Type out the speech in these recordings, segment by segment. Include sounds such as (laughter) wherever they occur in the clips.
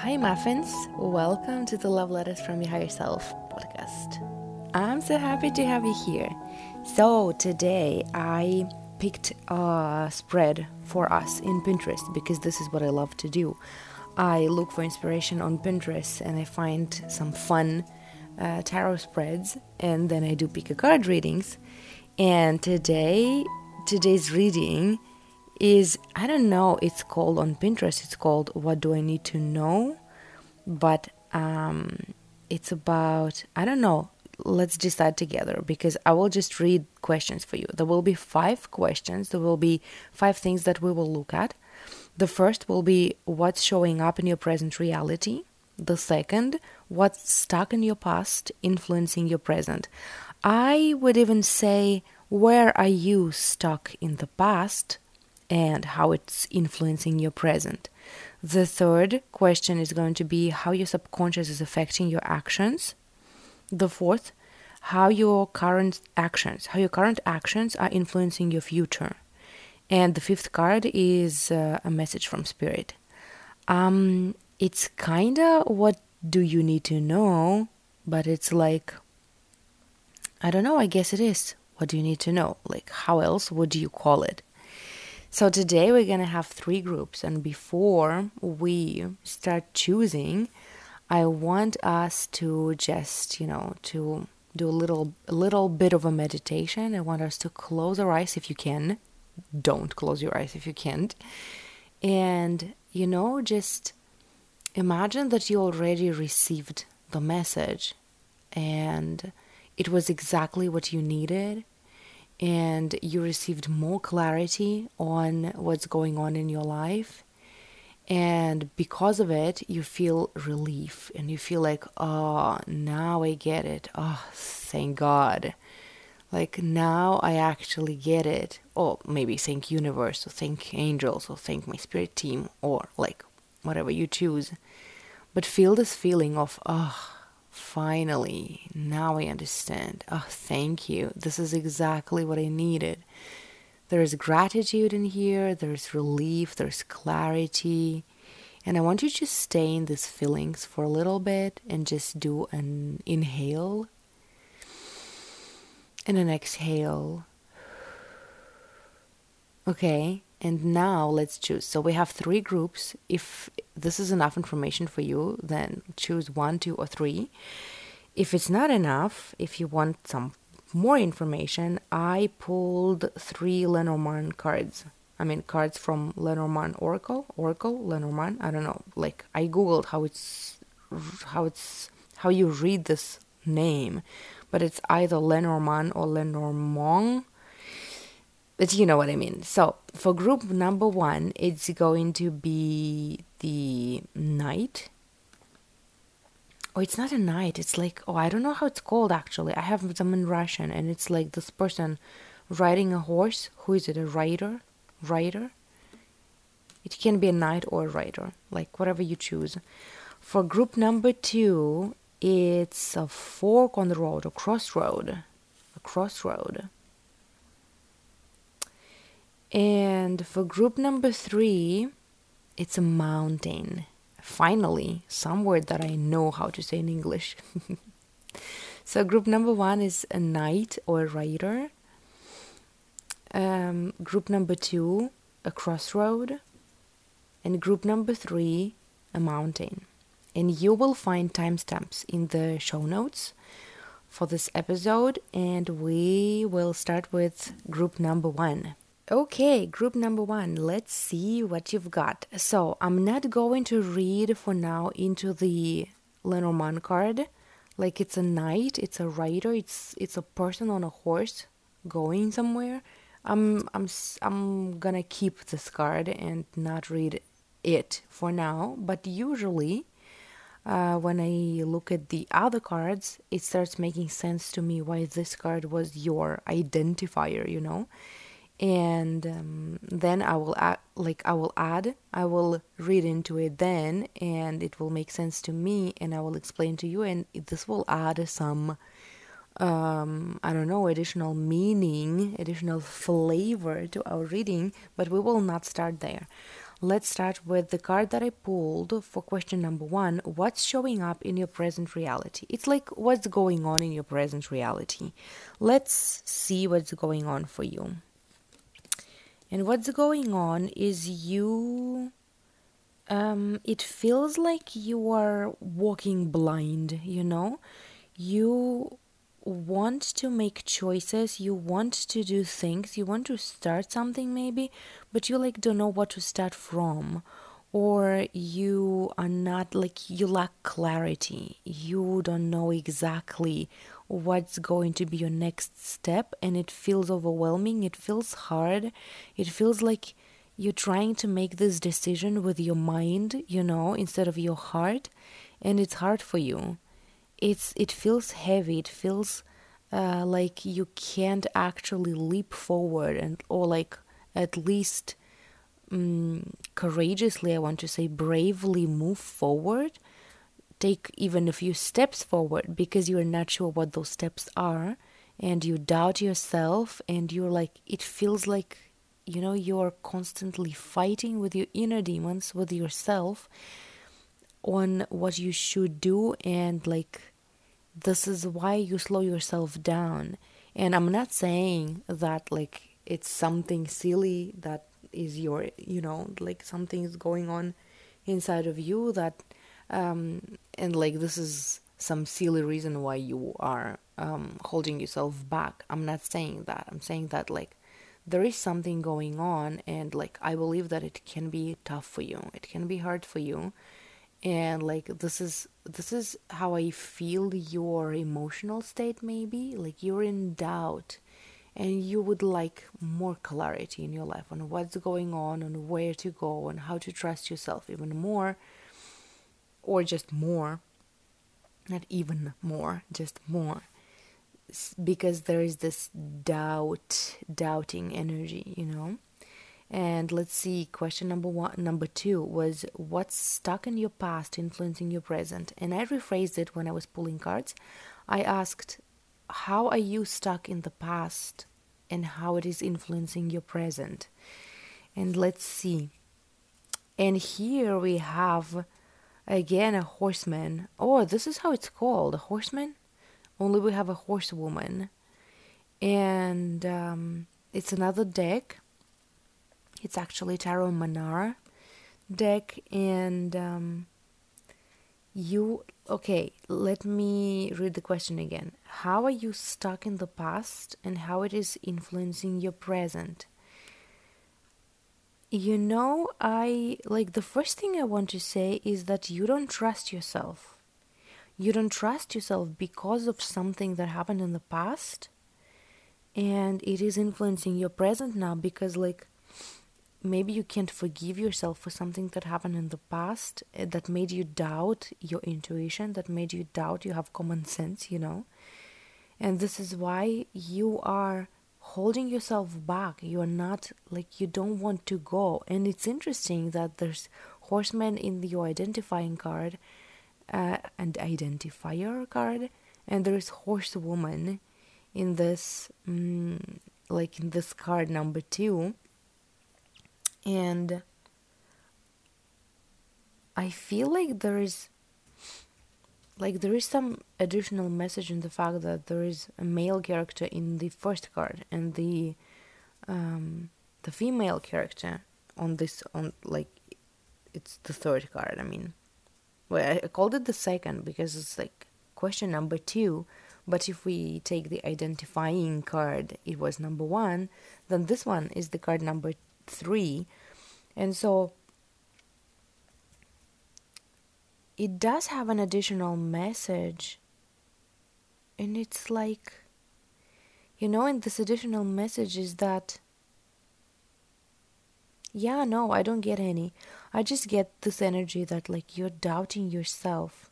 Hi, Muffins. Welcome to the Love Letters from Your Higher Self podcast. I'm so happy to have you here. So, today I picked a spread for us in Pinterest because this is what I love to do. I look for inspiration on Pinterest and I find some fun uh, tarot spreads and then I do pick a card readings. And today, today's reading is I don't know, it's called on Pinterest, it's called What Do I Need to Know? But um, it's about, I don't know, let's decide together because I will just read questions for you. There will be five questions, there will be five things that we will look at. The first will be what's showing up in your present reality. The second, what's stuck in your past influencing your present. I would even say, where are you stuck in the past and how it's influencing your present. The third question is going to be how your subconscious is affecting your actions. The fourth, how your current actions, how your current actions are influencing your future. And the fifth card is uh, a message from spirit. Um, it's kind of what do you need to know, but it's like I don't know, I guess it is. What do you need to know? Like how else would you call it? So today we're going to have three groups and before we start choosing, I want us to just, you know, to do a little a little bit of a meditation. I want us to close our eyes if you can. Don't close your eyes if you can't. And you know, just imagine that you already received the message and it was exactly what you needed and you received more clarity on what's going on in your life. And because of it, you feel relief and you feel like, oh, now I get it. Oh, thank God. Like now I actually get it. Or maybe thank universe or thank angels or thank my spirit team or like whatever you choose. But feel this feeling of, oh, Finally, now I understand. Oh, thank you. This is exactly what I needed. There is gratitude in here, there's relief, there's clarity. And I want you to stay in these feelings for a little bit and just do an inhale and an exhale. Okay, and now let's choose. So we have three groups. If this is enough information for you, then choose one, two, or three. If it's not enough, if you want some more information, I pulled three Lenormand cards. I mean, cards from Lenormand Oracle, Oracle, Lenormand. I don't know. Like I googled how it's how it's how you read this name, but it's either Lenormand or Lenormand but you know what I mean. So for group number one, it's going to be the knight. Oh, it's not a knight. It's like oh, I don't know how it's called actually. I have them in Russian, and it's like this person riding a horse. Who is it? A rider? Rider? It can be a knight or a rider, like whatever you choose. For group number two, it's a fork on the road, a crossroad, a crossroad. And for group number three, it's a mountain. Finally, some word that I know how to say in English. (laughs) so, group number one is a knight or a rider. Um, group number two, a crossroad. And group number three, a mountain. And you will find timestamps in the show notes for this episode. And we will start with group number one. Okay, group number one, let's see what you've got. So, I'm not going to read for now into the Lenormand card. Like it's a knight, it's a rider, it's it's a person on a horse going somewhere. I'm I'm I'm gonna keep this card and not read it for now, but usually uh, when I look at the other cards, it starts making sense to me why this card was your identifier, you know? And um, then I will add, like I will add, I will read into it then, and it will make sense to me, and I will explain to you, and this will add some, um, I don't know, additional meaning, additional flavor to our reading, but we will not start there. let's start with the card that I pulled for question number one What's showing up in your present reality? It's like what's going on in your present reality. Let's see what's going on for you. And what's going on is you. Um, it feels like you are walking blind, you know? You want to make choices, you want to do things, you want to start something maybe, but you like don't know what to start from or you are not like you lack clarity. You don't know exactly what's going to be your next step and it feels overwhelming, it feels hard. It feels like you're trying to make this decision with your mind, you know, instead of your heart, and it's hard for you it's it feels heavy it feels uh, like you can't actually leap forward and or like at least um, courageously i want to say bravely move forward take even a few steps forward because you're not sure what those steps are and you doubt yourself and you're like it feels like you know you're constantly fighting with your inner demons with yourself on what you should do and like this is why you slow yourself down. And i'm not saying that like it's something silly that is your you know like something is going on inside of you that um and like this is some silly reason why you are um holding yourself back. I'm not saying that. I'm saying that like there is something going on and like i believe that it can be tough for you. It can be hard for you. And like this is this is how i feel your emotional state maybe. Like you're in doubt. And you would like more clarity in your life on what's going on and where to go and how to trust yourself even more or just more not even more just more because there is this doubt doubting energy you know and let's see, question number one, number two was what's stuck in your past influencing your present? And I rephrased it when I was pulling cards. I asked, how are you stuck in the past and how it is influencing your present? And let's see. And here we have again a horseman. Oh, this is how it's called a horseman. Only we have a horsewoman. And um, it's another deck it's actually Tarot Manara deck, and um, you okay. Let me read the question again. How are you stuck in the past, and how it is influencing your present? You know, I like the first thing I want to say is that you don't trust yourself. You don't trust yourself because of something that happened in the past and it is influencing your present now because like maybe you can't forgive yourself for something that happened in the past eh, that made you doubt your intuition, that made you doubt you have common sense, you know. And this is why you are holding yourself back. You are not like you don't want to go. And it's interesting that there's horseman in your identifying card uh, and identifier card, and there's horsewoman in this, um, like in this card number two and I feel like there is like there is some additional message in the fact that there is a male character in the first card and the um, the female character on this on like it's the third card. I mean, well, I called it the second because it's like question number two. But if we take the identifying card, it was number one. Then this one is the card number three. And so it does have an additional message. And it's like, you know, and this additional message is that, yeah, no, I don't get any. I just get this energy that, like, you're doubting yourself.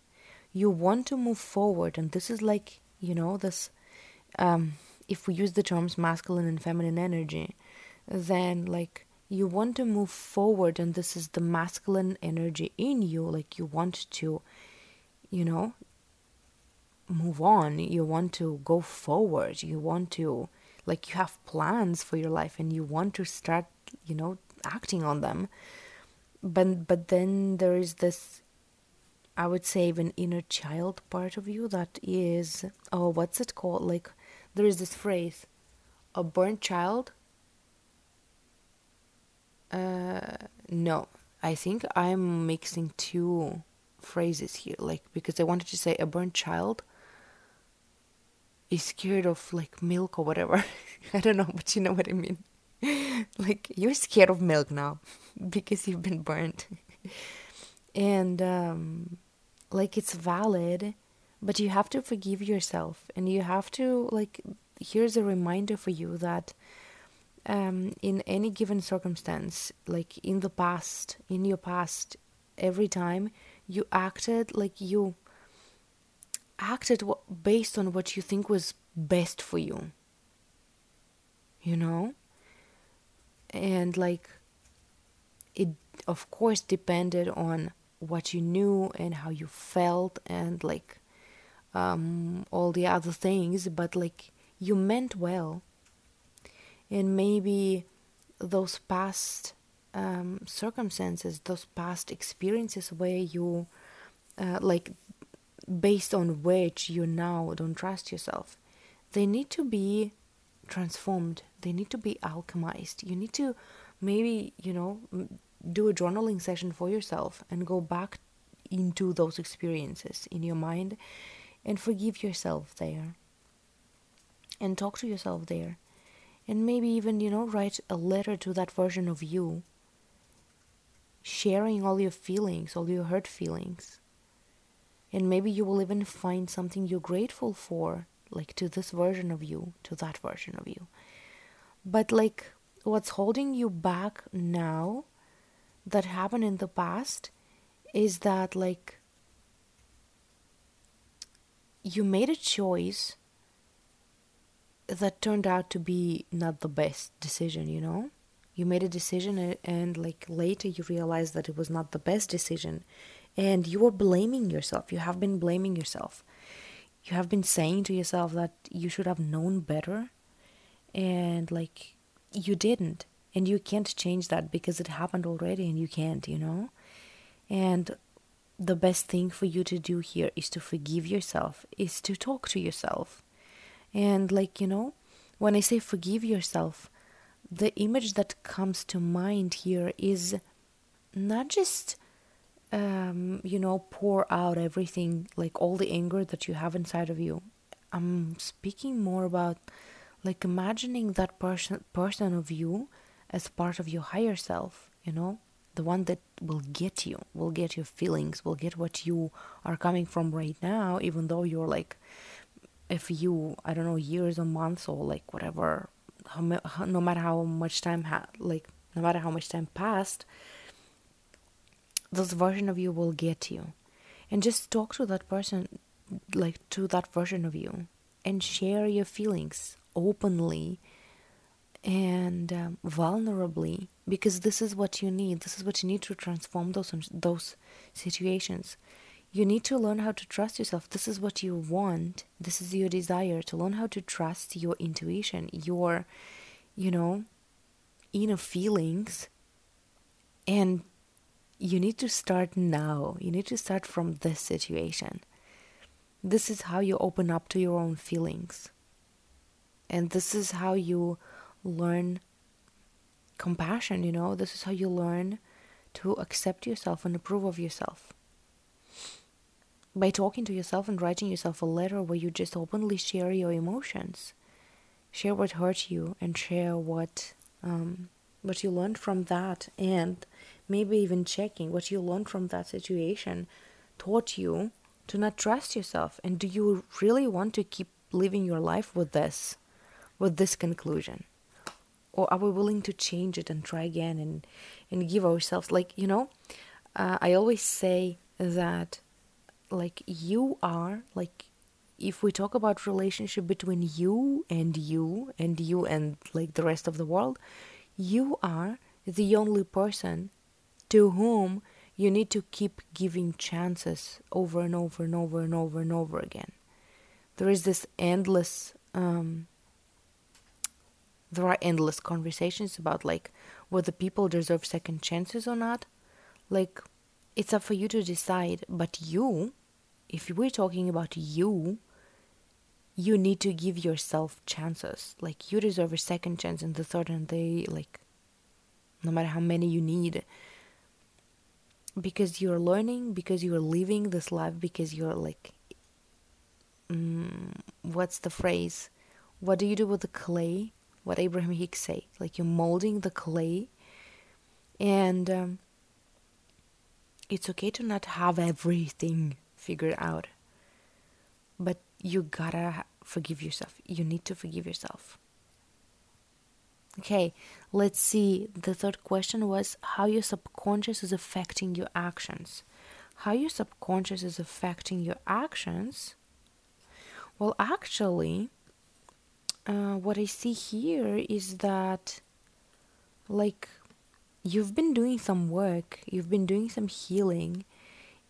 You want to move forward. And this is like, you know, this, um, if we use the terms masculine and feminine energy, then, like, you want to move forward and this is the masculine energy in you like you want to you know move on. You want to go forward. You want to like you have plans for your life and you want to start you know acting on them. But but then there is this I would say even inner child part of you that is oh what's it called? Like there is this phrase a burnt child uh no. I think I'm mixing two phrases here like because I wanted to say a burnt child is scared of like milk or whatever. (laughs) I don't know but you know what I mean. (laughs) Like you're scared of milk now (laughs) because you've been burnt. And um like it's valid but you have to forgive yourself and you have to like here's a reminder for you that um, in any given circumstance like in the past in your past every time you acted like you acted based on what you think was best for you you know and like it of course depended on what you knew and how you felt and like um, all the other things, but like you meant well. And maybe those past um, circumstances, those past experiences where you, uh, like, based on which you now don't trust yourself, they need to be transformed. They need to be alchemized. You need to maybe, you know, do a journaling session for yourself and go back into those experiences in your mind and forgive yourself there and talk to yourself there and maybe even you know write a letter to that version of you sharing all your feelings all your hurt feelings. And maybe you will even find something you're grateful for like to this version of you to that version of you. But like what's holding you back now that happened in the past is that like you made a choice that turned out to be not the best decision, you know? You made a decision and, and like later you realized that it was not the best decision and you were blaming yourself. You have been blaming yourself. You have been saying to yourself that you should have known better and like you didn't and you can't change that because it happened already and you can't you know and the best thing for you to do here is to forgive yourself is to talk to yourself and like you know when i say forgive yourself the image that comes to mind here is not just um, you know pour out everything like all the anger that you have inside of you. I'm speaking more about like imagining that person person of you as part of your higher self, you know, the one that will get you, will get your feelings, will get what you are coming from right now, even though you're like a few, I don't know, years or months or like whatever, no matter how much time, ha- like, no matter how much time passed, this version of you will get you. And just talk to that person, like to that version of you, and share your feelings openly and um, vulnerably because this is what you need this is what you need to transform those those situations you need to learn how to trust yourself. This is what you want. This is your desire to learn how to trust your intuition your you know inner feelings. And you need to start now. You need to start from this situation. This is how you open up to your own feelings. And this is how you learn compassion, you know, this is how you learn to accept yourself and approve of yourself. By talking to yourself and writing yourself a letter where you just openly share your emotions, share what hurt you, and share what um, what you learned from that, and maybe even checking what you learned from that situation taught you to not trust yourself. And do you really want to keep living your life with this, with this conclusion? or are we willing to change it and try again and and give ourselves like you know uh, i always say that like you are like if we talk about relationship between you and you and you and like the rest of the world you are the only person to whom you need to keep giving chances over and over and over and over and over again. There is this endless um, there are endless conversations about like whether people deserve second chances or not. Like it's up for you to decide but you if we're talking about you you need to give yourself chances. Like you deserve a second chance and the third and the like no matter how many you need. Because you're learning because you're living this life because you're like mm, what's the phrase? What do you do with the clay? What abraham hicks say like you're molding the clay. And um, it's okay to not have everything figured out. But you gotta forgive yourself. You need to forgive yourself. Okay let's see. The third question was how your subconscious is affecting your actions. How your subconscious is affecting your actions? Well actually uh, what i see here is that like you've been doing some work, you've been doing some healing,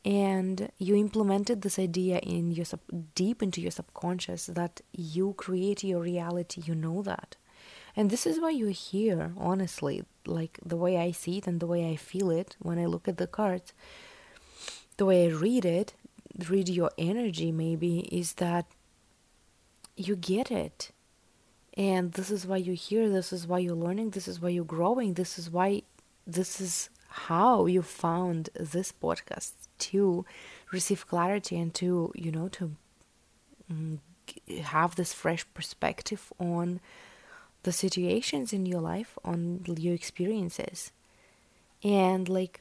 and you implemented this idea in your sub- deep into your subconscious that you create your reality. You know that, and this is why you're here. Honestly, like the way I see it and the way I feel it when I look at the cards, the way I read it, read your energy. Maybe is that you get it and this is why you're here this is why you're learning this is why you're growing this is why this is how you found this podcast to receive clarity and to you know to mm, have this fresh perspective on the situations in your life on your experiences. And like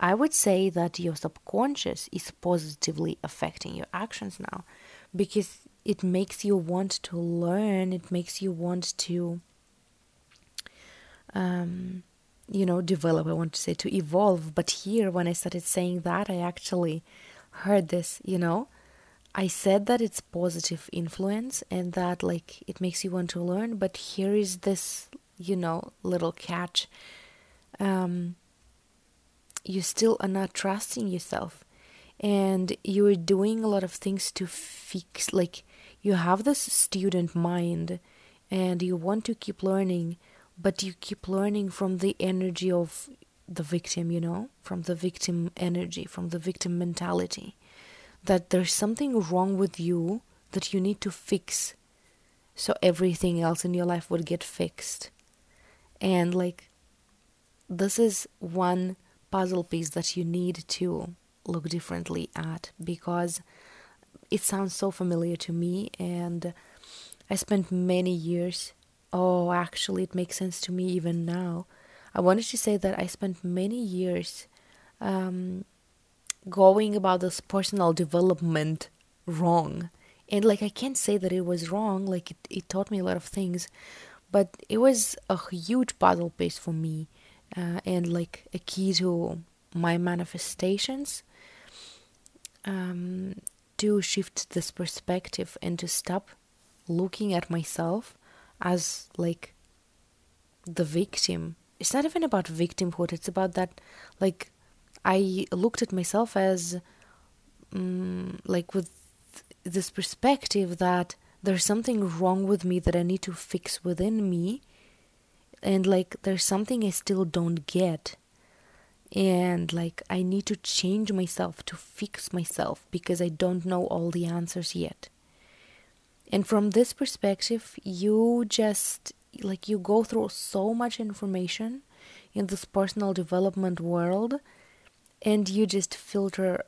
i would say that your subconscious is positively affecting your actions now because it makes you want to learn it makes you want to um, you know, develop, I want to say to evolve. But here, when I started saying that, I actually heard this, you know. I said that it's positive influence and that like it makes you want to learn, but here is this, you know, little catch. Um, you still are not trusting yourself and you're doing a lot of things to fix like you have this student mind and you want to keep learning but you keep learning from the energy of the victim, you know, from the victim energy, from the victim mentality, that there's something wrong with you that you need to fix so everything else in your life would get fixed. And like, this is one puzzle piece that you need to look differently at because it sounds so familiar to me. And I spent many years Oh, actually, it makes sense to me even now. I wanted to say that I spent many years um, going about this personal development wrong. And like, I can't say that it was wrong, like, it, it taught me a lot of things, but it was a huge puzzle piece for me uh, and like a key to my manifestations um, to shift this perspective and to stop looking at myself as like the victim. It's not even about victimhood, it's about that like I looked at myself as um, like with this perspective that there's something wrong with me that I need to fix within me and like there's something I still don't get and like I need to change myself to fix myself because I don't know all the answers yet. And from this perspective, you just like you go through so much information in this personal development world and you just filter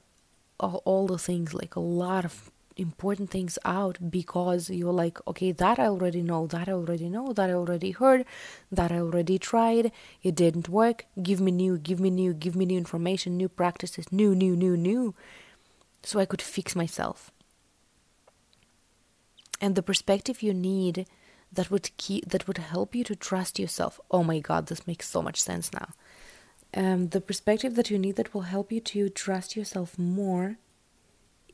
all, all the things like a lot of important things out because you're like okay that i already know that i already know that i already heard that i already tried it didn't work. Give me new give me new give me new information new practices new new new new so i could fix myself and the perspective you need that would keep that would help you to trust yourself. Oh my god, this makes so much sense now. Um, the perspective that you need that will help you to trust yourself more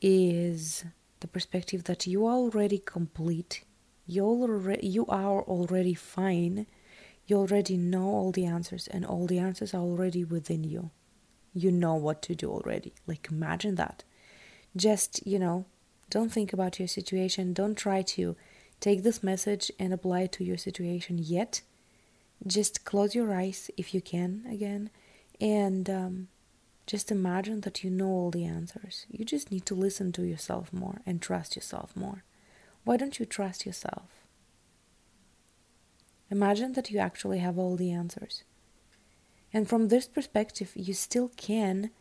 is the perspective that you are already complete. You already you are already fine. You already know all the answers, and all the answers are already within you. You know what to do already. Like imagine that. Just you know, don't think about your situation. Don't try to take this message and apply it to your situation yet. Just close your eyes if you can again and um, Just imagine that you know all the answers. You just need to listen to yourself more and trust yourself more. Why don't you trust yourself? Imagine that you actually have all the answers. And from this perspective, you still can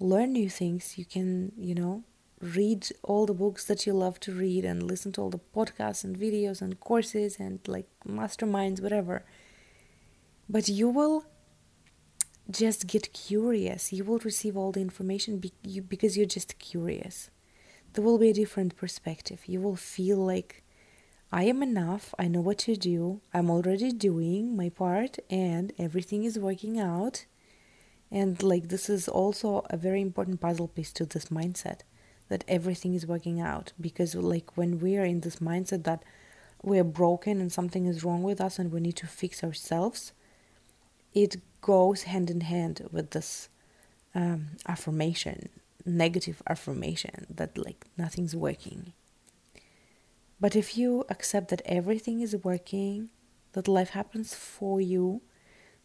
learn new things. You can, you know, read all the books that you love to read and listen to all the podcasts and videos and courses and like masterminds, whatever. But you will just get curious. You will receive all the information be- you, because you're just curious. There will be a different perspective. You will feel like I am enough. I know what to do. I'm already doing my part and everything is working out. And like this is also a very important puzzle piece to this mindset that everything is working out because like when we are in this mindset that we're broken and something is wrong with us and we need to fix ourselves, it goes hand in hand with this um, affirmation, negative affirmation that like nothing's working. But if you accept that everything is working, that life happens for you,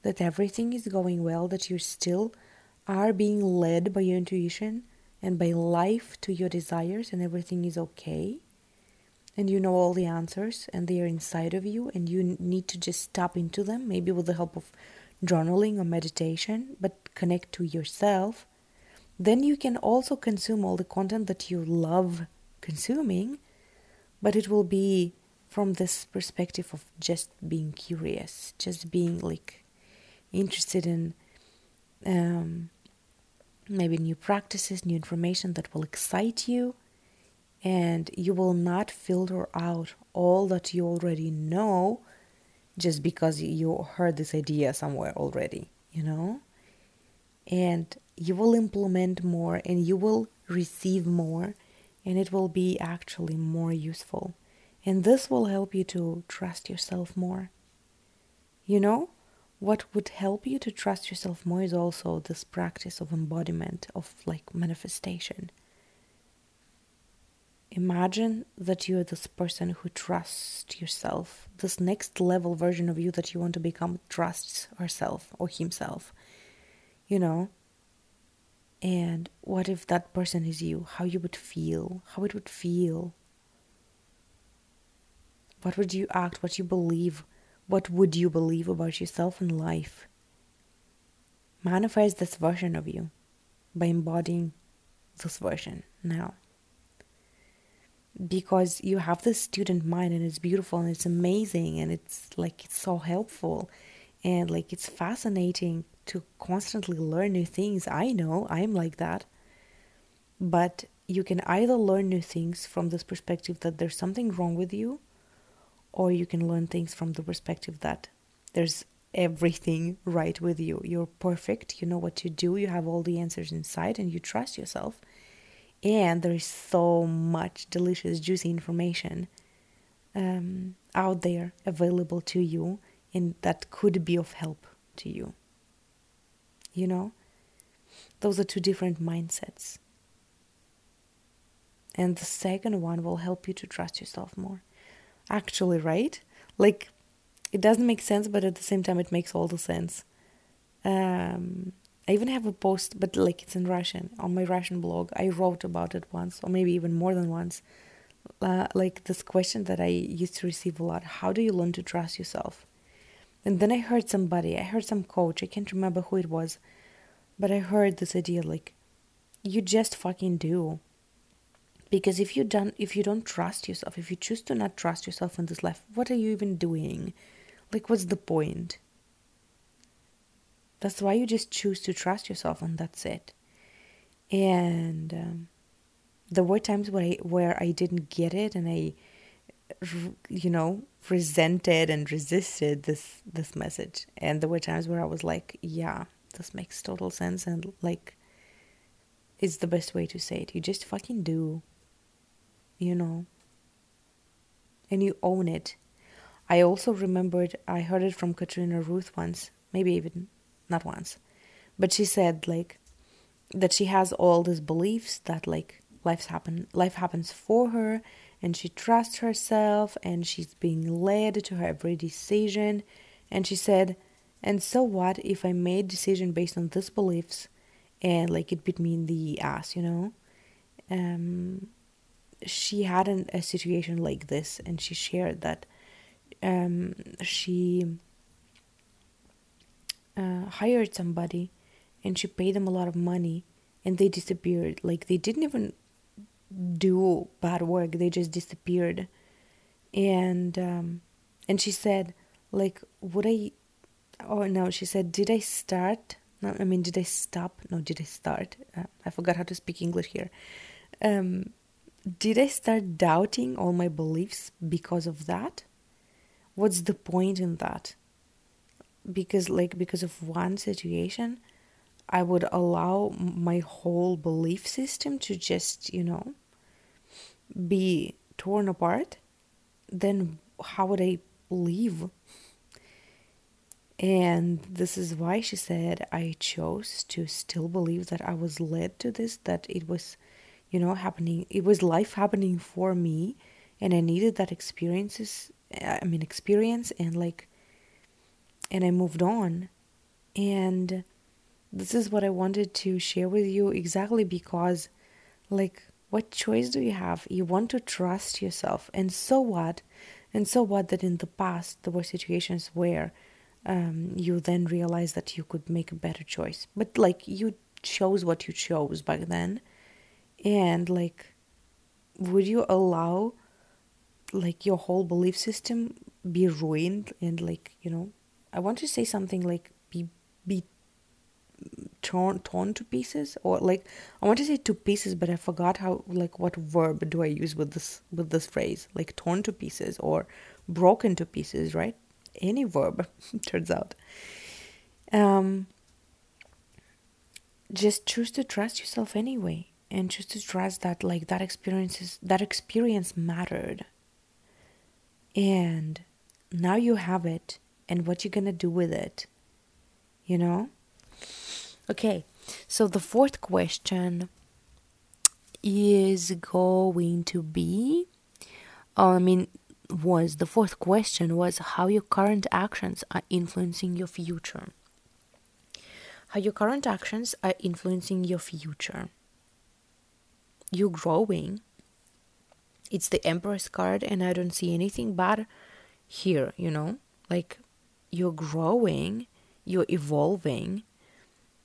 that everything is going well, that you still are being led by your intuition and by life to your desires, and everything is okay, and you know all the answers, and they are inside of you, and you need to just tap into them, maybe with the help of journaling or meditation, but connect to yourself, then you can also consume all the content that you love consuming, but it will be from this perspective of just being curious, just being like interested in um, maybe new practices, new information that will excite you, and you will not filter out all that you already know just because you heard this idea somewhere already, you know? And you will implement more and you will receive more, and it will be actually more useful. And this will help you to trust yourself more. You know? What would help you to trust yourself more is also this practice of embodiment, of like manifestation. Imagine that you're this person who trusts yourself. This next level version of you that you want to become trusts herself or himself. You know? And what if that person is you? How you would feel? How it would feel? What would you act? What you believe? What would you believe about yourself and life? Manifest this version of you by embodying this version now. Because you have this student mind and it's beautiful and it's amazing and it's like it's so helpful and like it's fascinating to constantly learn new things. I know I'm like that. But you can either learn new things from this perspective that there's something wrong with you or you can learn things from the perspective that there's everything right with you. You're perfect, you know what to do, you have all the answers inside, and you trust yourself. And there is so much delicious, juicy information um, out there available to you, and that could be of help to you. You know, those are two different mindsets. And the second one will help you to trust yourself more actually right. Like, it doesn't make sense, but at the same time, it makes all the sense. Um, I even have a post, but like it's in Russian on my Russian blog. I wrote about it once, or maybe even more than once. Uh, like this question that I used to receive a lot: How do you learn to trust yourself? And then I heard somebody, I heard some coach, I can't remember who it was, but I heard this idea like, you just fucking do because if you don't if you don't trust yourself if you choose to not trust yourself in this life what are you even doing? Like what's the point? That's why you just choose to trust yourself and that's it. And um, there were times where I, where I didn't get it and I you know resented and resisted this this message. And there were times where I was like yeah this makes total sense and like it's the best way to say it. You just fucking do you know, and you own it. I also remembered, I heard it from Katrina Ruth once, maybe even not once, but she said, like, that she has all these beliefs that, like, life's happen, life happens for her, and she trusts herself, and she's being led to her every decision. And she said, and so what if I made decision based on these beliefs and like it bit me in the ass, you know. Um, she had an, a situation like this, and she shared that um, she uh, hired somebody and she paid them a lot of money and they disappeared. Like they didn't even do bad work, they just disappeared. And um, and she said, like, would I? Oh no, she said, did I start? No, I mean, did I stop? No, did I start? Uh, I forgot how to speak English here. Um, did I start doubting all my beliefs because of that? What's the point in that? Because, like, because of one situation, I would allow my whole belief system to just, you know, be torn apart. Then how would I live? And this is why she said I chose to still believe that I was led to this, that it was you know happening it was life happening for me and i needed that experiences i mean experience and like and i moved on. And this is what i wanted to share with you exactly because like what choice do you have? You want to trust yourself. And so what? And so what that in the past there were situations where um, you then realize that you could make a better choice. But like you chose what you chose back then and like would you allow like your whole belief system be ruined and like you know i want to say something like be be torn torn to pieces or like i want to say to pieces but i forgot how like what verb do i use with this with this phrase like torn to pieces or broken to pieces right? Any verb (laughs) turns out. Um just choose to trust yourself anyway and just to stress that like that experiences that experience mattered. And now you have it and what you're gonna do with it? You know? Okay so the fourth question is going to be oh, i mean was the fourth question was how your current actions are influencing your future. How your current actions are influencing your future you're growing. It's the Empress card, and I don't see anything bad here, you know? Like, you're growing, you're evolving.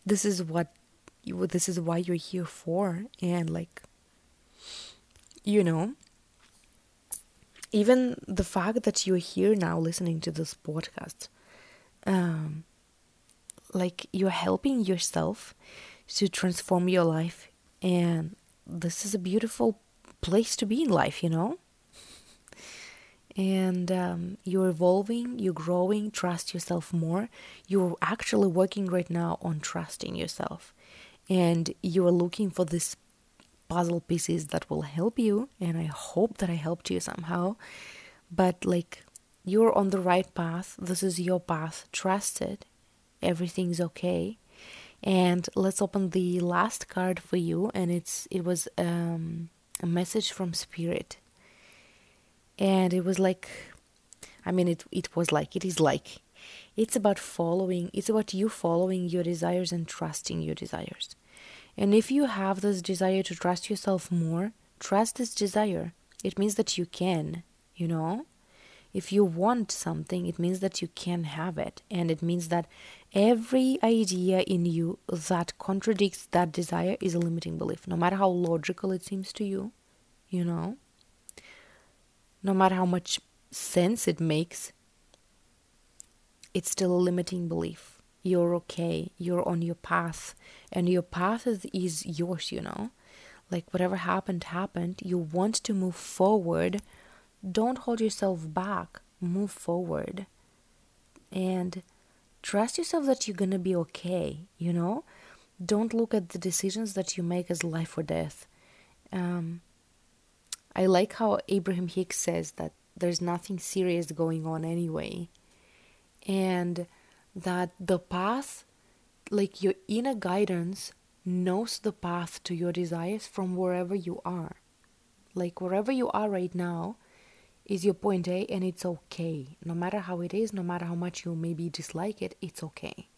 This is what you, this is why you're here for. And, like, you know, even the fact that you're here now listening to this podcast, um, like, you're helping yourself to transform your life and this is a beautiful place to be in life, you know? and um, you're evolving, you're growing, trust yourself more. You're actually working right now on trusting yourself. And you are looking for these puzzle pieces that will help you. And I hope that I helped you somehow. But like, you're on the right path. This is your path. Trust it. Everything's okay and let's open the last card for you and it's it was um, a message from spirit. And it was like i mean it it was like it is like it's about following it's about you following your desires and trusting your desires. And if you have this desire to trust yourself more trust this desire. It means that you can you know if you want something, it means that you can have it. And it means that every idea in you that contradicts that desire is a limiting belief, no matter how logical it seems to you, you know? No matter how much sense it makes, it's still a limiting belief. You're okay, you're on your path, and your path is, is yours, you know? Like whatever happened, happened. You want to move forward don't hold yourself back. Move forward. And trust yourself that you're to be okay, you know? Don't look at the decisions that you make as life or death. Um, I like how Abraham Hicks says that there's nothing serious going on anyway. And that the path, like your inner guidance, knows the path to your desires from wherever you are. Like wherever you are right now, is your point A and it's okay. No matter how it is, no matter how much you maybe dislike it, it's okay.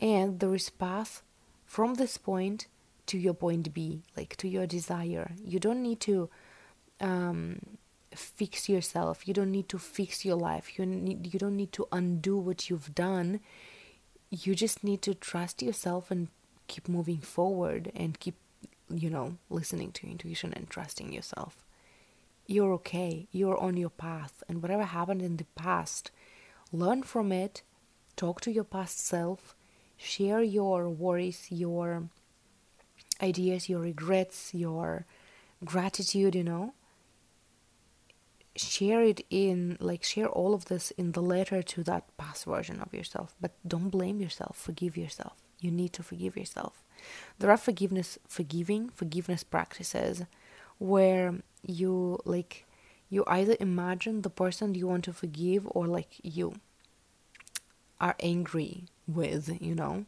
And there is path from this point to your point B, like to your desire. You don't need to um, fix yourself. You don't need to fix your life. You need, you don't need to undo what you've done. You just need to trust yourself and keep moving forward and keep, you know, listening to intuition and trusting yourself. You're okay. You're on your path, and whatever happened in the past, learn from it. Talk to your past self. Share your worries, your ideas, your regrets, your gratitude, you know. Share it in, like, share all of this in the letter to that past version of yourself. But don't blame yourself, forgive yourself. You need to forgive yourself. There are forgiveness, forgiving, forgiveness practices where you, like, you either imagine the person you want to forgive or, like, you are angry with, you know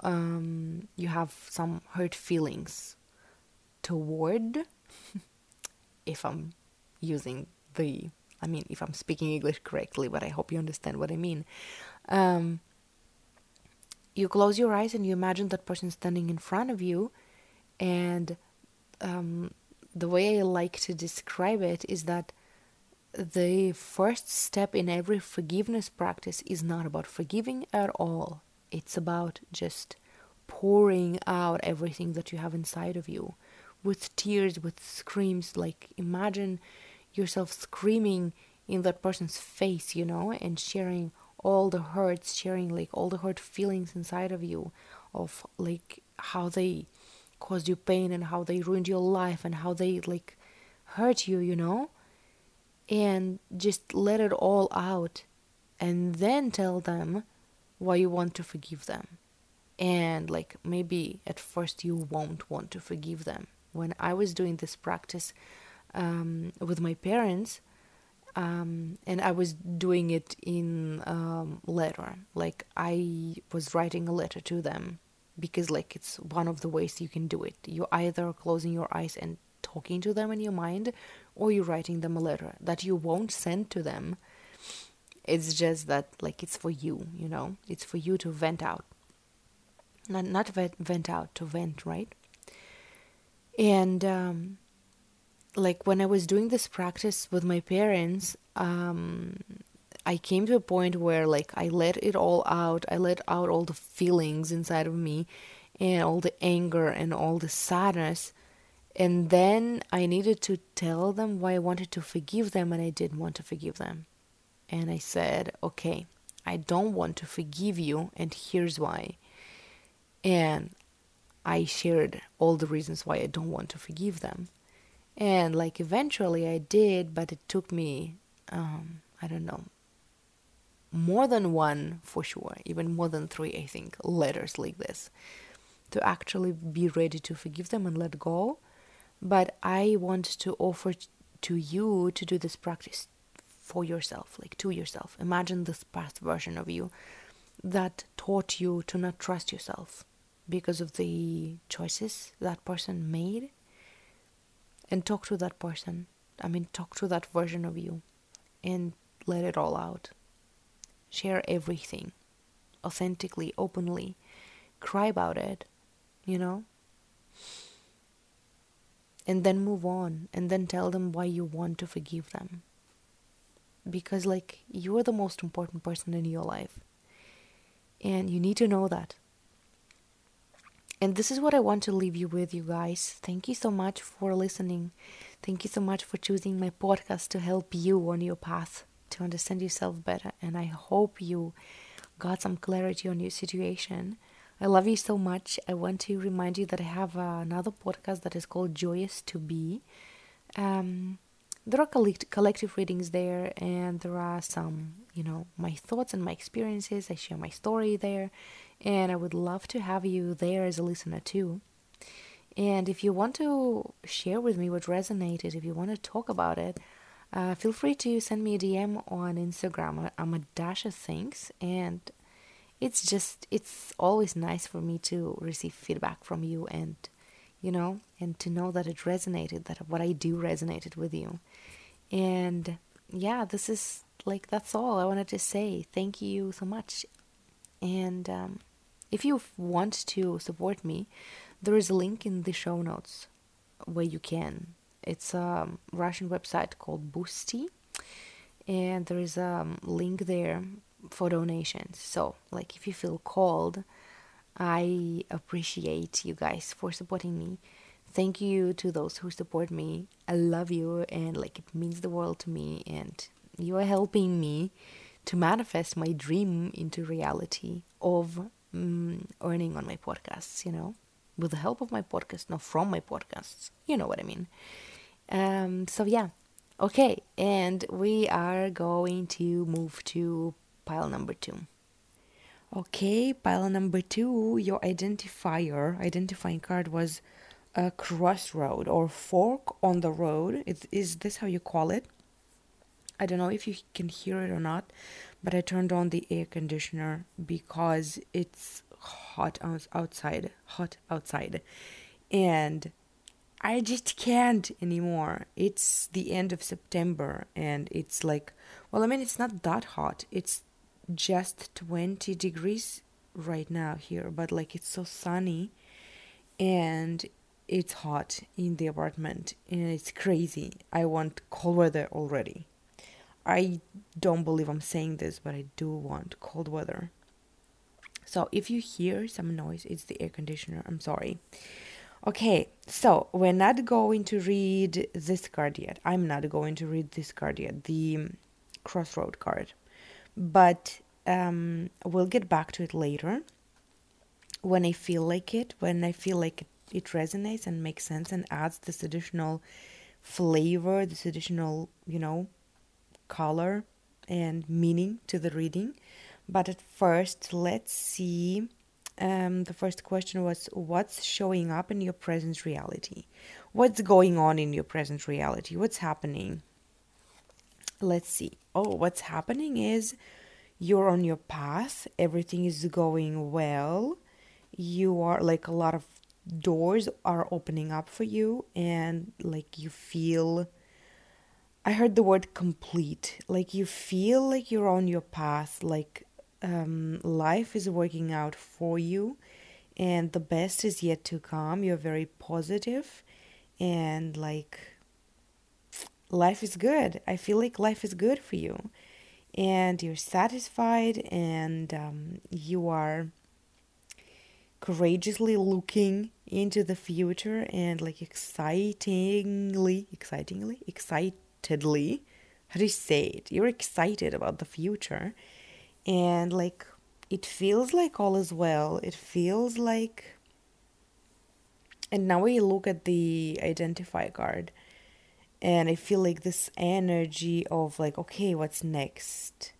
um, you have some hurt feelings toward, (laughs) if I'm using the, I mean, if I'm speaking English correctly, but I hope you understand what I mean. Um, you close your eyes and you imagine that person standing in front of you, and um, the way I like to describe it is that the first step in every forgiveness practice is not about forgiving at all. It's about just pouring out everything that you have inside of you with tears, with screams. Like, imagine yourself screaming in that person's face, you know, and sharing all the hurts, sharing like all the hurt feelings inside of you of like how they caused you pain and how they ruined your life and how they like hurt you, you know? And just let it all out and then tell them why you want to forgive them. And like maybe at first you won't want to forgive them. When I was doing this practice um, with my parents, um, and I was doing it in um, letter, like I was writing a letter to them because like it's one of the ways you can do it. You're either closing your eyes and talking to them in your mind, or you're writing them a letter that you won't send to them it's just that like it's for you, you know. It's for you to vent out. Not not vent, vent out, to vent, right? And um, like when I was doing this practice with my parents, um, I came to a point where like I let it all out. I let out all the feelings inside of me and all the anger and all the sadness. And then I needed to tell them why I wanted to forgive them and I didn't want to forgive them and I said, okay, I don't want to forgive you, and here's why. And I shared all the reasons why I don't want to forgive them. And like eventually I did, but it took me, um, I don't know, more than one for sure, even more than three, I think, letters like this to actually be ready to forgive them and let go. But I want to offer to you to do this practice for yourself, like to yourself. Imagine this past version of you that taught you to not trust yourself because of the choices that person made. And talk to that person. I mean, talk to that version of you and let it all out. Share everything authentically, openly. Cry about it, you know? And then move on and then tell them why you want to forgive them. Because like you're the most important person in your life. And you need to know that. And this is what i want to leave you with you guys. Thank you so much for listening. Thank you so much for choosing my podcast to help you on your path to understand yourself better and i hope you got some clarity on your situation. I love you so much. I want to remind you that i have uh, another podcast that is called joyous to be. Um, there are collect- collective readings there and there are some you know my thoughts and my experiences. I share my story there and i would love to have you there as a listener too. And if you want to share with me what resonated if you want to talk about it uh, feel free to send me a dm on instagram i'm a dashathinks and it's just it's always nice for me to receive feedback from you and you know, and to know that it resonated, that what I do resonated with you. And yeah, this is like, that's all I wanted to say. Thank you so much. And um, if you want to support me, there is a link in the show notes where you can. It's a Russian website called Boosty, and there is a link there for donations. So, like, if you feel called, I appreciate you guys for supporting me. Thank you to those who support me. I love you, and like, it means the world to me, and you are helping me to manifest my dream into reality of um, earning on my podcasts, you know, with the help of my podcast, not from my podcasts. You know what I mean. Um, so, yeah. Okay, and we are going to move to pile number two. Okay, pile number two, your identifier, identifying card was a crossroad or fork on the road. Is, is this how you call it? I don't know if you can hear it or not, but I turned on the air conditioner because it's hot outside, hot outside, and I just can't anymore. It's the end of September and it's like, well, I mean, it's not that hot. It's just 20 degrees right now here, but like it's so sunny and it's hot in the apartment and it's crazy. I want cold weather already. I don't believe I'm saying this, but I do want cold weather. So if you hear some noise, it's the air conditioner. I'm sorry. Okay, so we're not going to read this card yet. I'm not going to read this card yet, the crossroad card. But um, we'll get back to it later when I feel like it, when I feel like it, it resonates and makes sense and adds this additional flavor, this additional, you know, color and meaning to the reading. But at first, let's see. Um, the first question was What's showing up in your present reality? What's going on in your present reality? What's happening? Let's see. Oh, what's happening is you're on your path, everything is going well. You are like a lot of doors are opening up for you, and like you feel I heard the word complete. Like you feel like you're on your path, like um, life is working out for you, and the best is yet to come. You're very positive, and like life is good. I feel like life is good for you, and you're satisfied, and um, you are courageously looking into the future and like excitingly excitingly excitedly how do you say it you're excited about the future and like it feels like all is well. It feels like and now we look at the identify card and i feel like this energy of like okay what's next?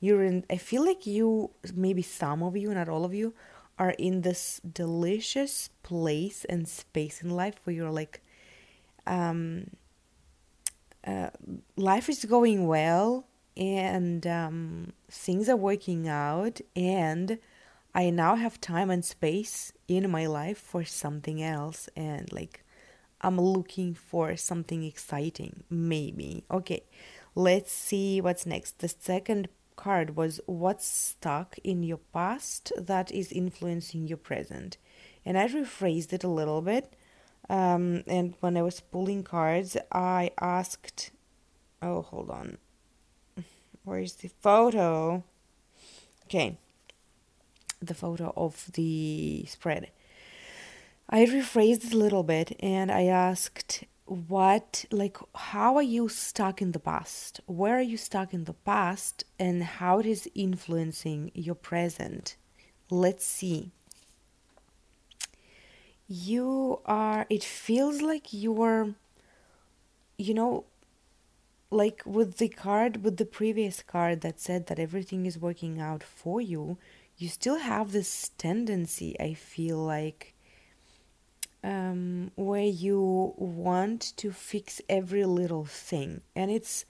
You're in i feel like you maybe some of you not all of you are in this delicious place and space in life where you're like um uh, life is going well and um, things are working out and i now have time and space in my life for something else and like i'm looking for something exciting maybe. Okay let's see what's next. The second card was what's stuck in your past that is influencing your present? And i rephrased it a little bit um, and when I was pulling cards, I asked, oh, hold on. Where's the photo? Okay. The photo of the spread. I rephrased it a little bit and I asked, what, like, how are you stuck in the past? Where are you stuck in the past and how it is influencing your present? Let's see you are it feels like you're you know like with the card with the previous card that said that everything is working out for you you still have this tendency i feel like um, where you want to fix every little thing. And it's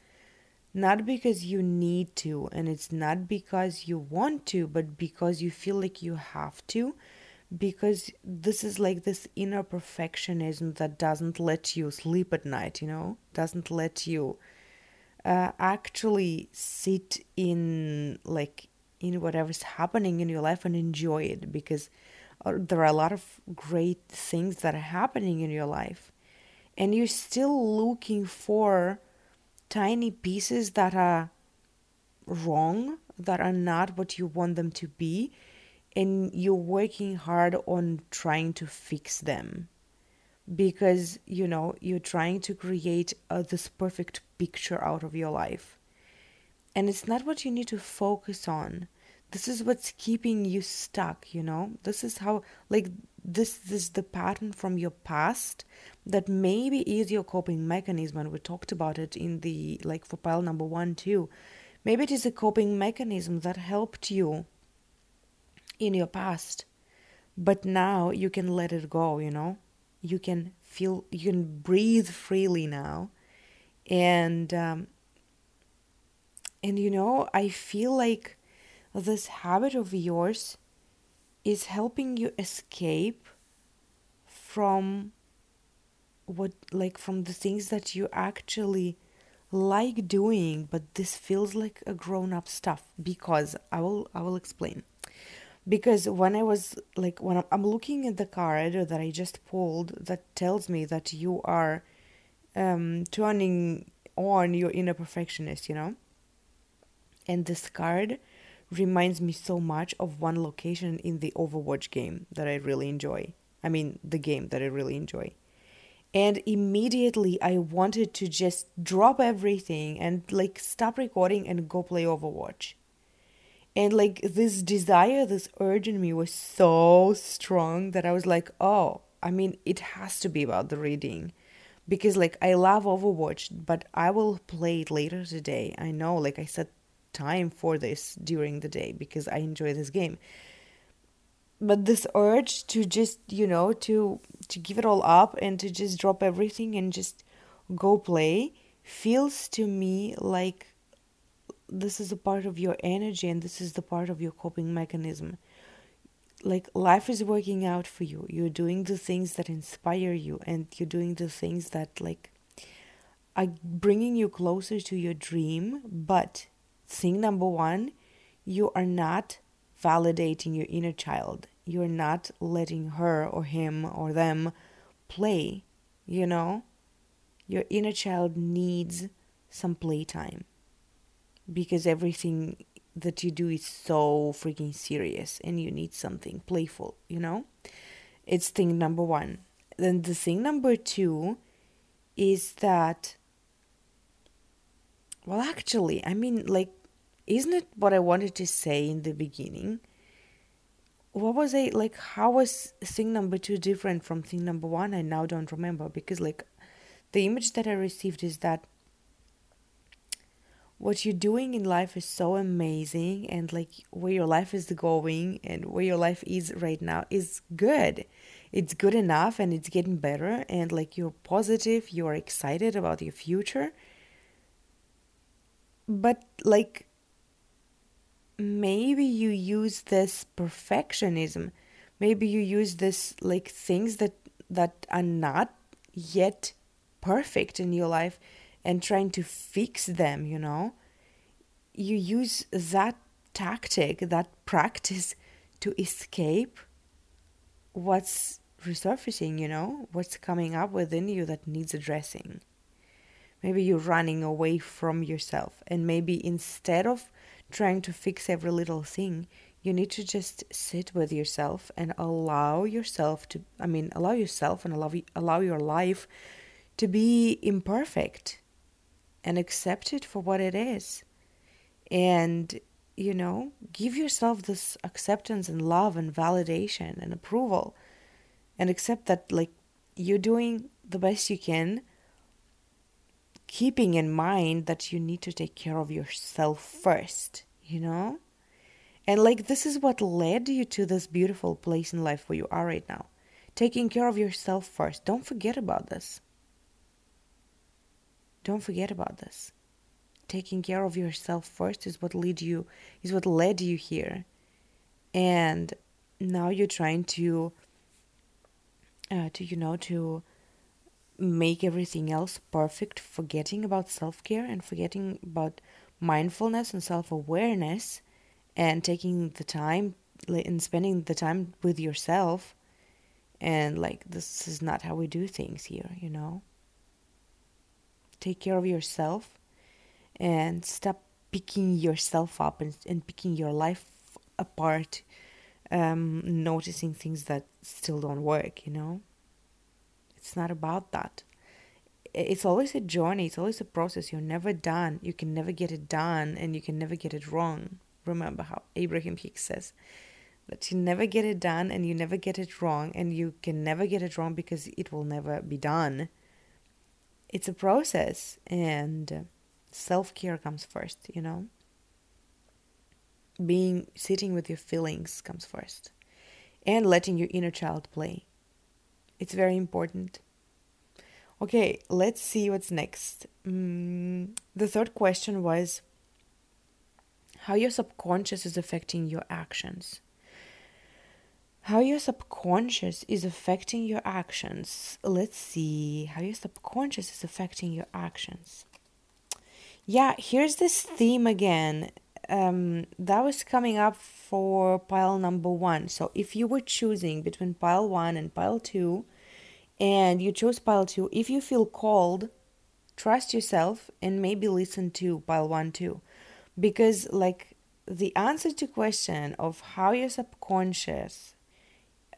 not because you need to and it's not because you want to but because you feel like you have to because this is like this inner perfectionism that doesn't let you sleep at night, you know, doesn't let you uh, actually sit in like in whatever's happening in your life and enjoy it because uh, there are a lot of great things that are happening in your life. And you're still looking for tiny pieces that are wrong that are not what you want them to be and you're working hard on trying to fix them because you know you're trying to create uh, this perfect picture out of your life. And it's not what you need to focus on. This is what's keeping you stuck you know? This is how like this, this is the pattern from your past that maybe is your coping mechanism and we talked about it in the like for pile number one too. Maybe it is a coping mechanism that helped you in your past but now you can let it go you know you can feel you can breathe freely now. And um, and you know i feel like this habit of yours is helping you escape from what like from the things that you actually like doing but this feels like a grown up stuff because i will i will explain because when i was like when i'm looking at the card that i just pulled that tells me that you are um turning on your inner perfectionist you know and this card reminds me so much of one location in the Overwatch game that I really enjoy. I mean, the game that I really enjoy. And immediately I wanted to just drop everything and like stop recording and go play Overwatch. And like this desire, this urge in me was so strong that I was like, oh, I mean, it has to be about the reading. Because like I love Overwatch, but I will play it later today. I know, like I said time for this during the day because I enjoy this game. But this urge to just, you know, to to give it all up and to just drop everything and just go play feels to me like this is a part of your energy and this is the part of your coping mechanism. Like life is working out for you. You're doing the things that inspire you and you're doing the things that like are bringing you closer to your dream, but thing number one, you are not validating your inner child. You're not letting her or him or them play, you know? Your inner child needs some playtime because everything that you do is so freaking serious and you need something playful, you know? It's thing number one. Then the thing number two is that, well, actually, I mean, like, isn't it what I wanted to say in the beginning? What was I like? How was thing number two different from thing number one? I now don't remember because, like, the image that I received is that what you're doing in life is so amazing, and like where your life is going and where your life is right now is good. It's good enough and it's getting better, and like you're positive, you're excited about your future. But like maybe you use this perfectionism maybe you use this like things that that are not yet perfect in your life and trying to fix them you know? You use that tactic that practice to escape what's resurfacing you know? What's coming up within you that needs addressing. Maybe you're running away from yourself and maybe instead of trying to fix every little thing. You need to just sit with yourself and allow yourself to, I mean, allow yourself and allow, allow your life to be imperfect and accept it for what it is. And, you know, give yourself this acceptance and love and validation and approval and accept that, like, you're doing the best you can keeping in mind that you need to take care of yourself first, you know? And like this is what led you to this beautiful place in life where you are right now. Taking care of yourself first. Don't forget about this. Don't forget about this. Taking care of yourself first is what led you is what led you here. And now you're trying to uh, to you know to make everything else perfect, forgetting about self care and forgetting about mindfulness and self awareness, and taking the time and spending the time with yourself and like this is not how we do things here you know take care of yourself and stop picking yourself up and, and picking your life apart um, noticing things that still don't work you know? It's not about that. It's always a journey. It's always a process. You're never done. You can never get it done and you can never get it wrong. Remember how abraham hicks says that you never get it done and you never get it wrong and you can never get it wrong because it will never be done it's a process and self-care comes first you know? Being sitting with your feelings comes first and letting your inner child play. It's very important. Okay let's see what's next. Mm, the third question was how your subconscious is affecting your actions how your subconscious is affecting your actions let's see how your subconscious is affecting your actions yeah here's this theme again um, that was coming up for pile number one. So if you were choosing between pile one and pile two, and you chose pile two, if you feel called, trust yourself and maybe listen to pile one too. Because, like, the answer to question of how your subconscious,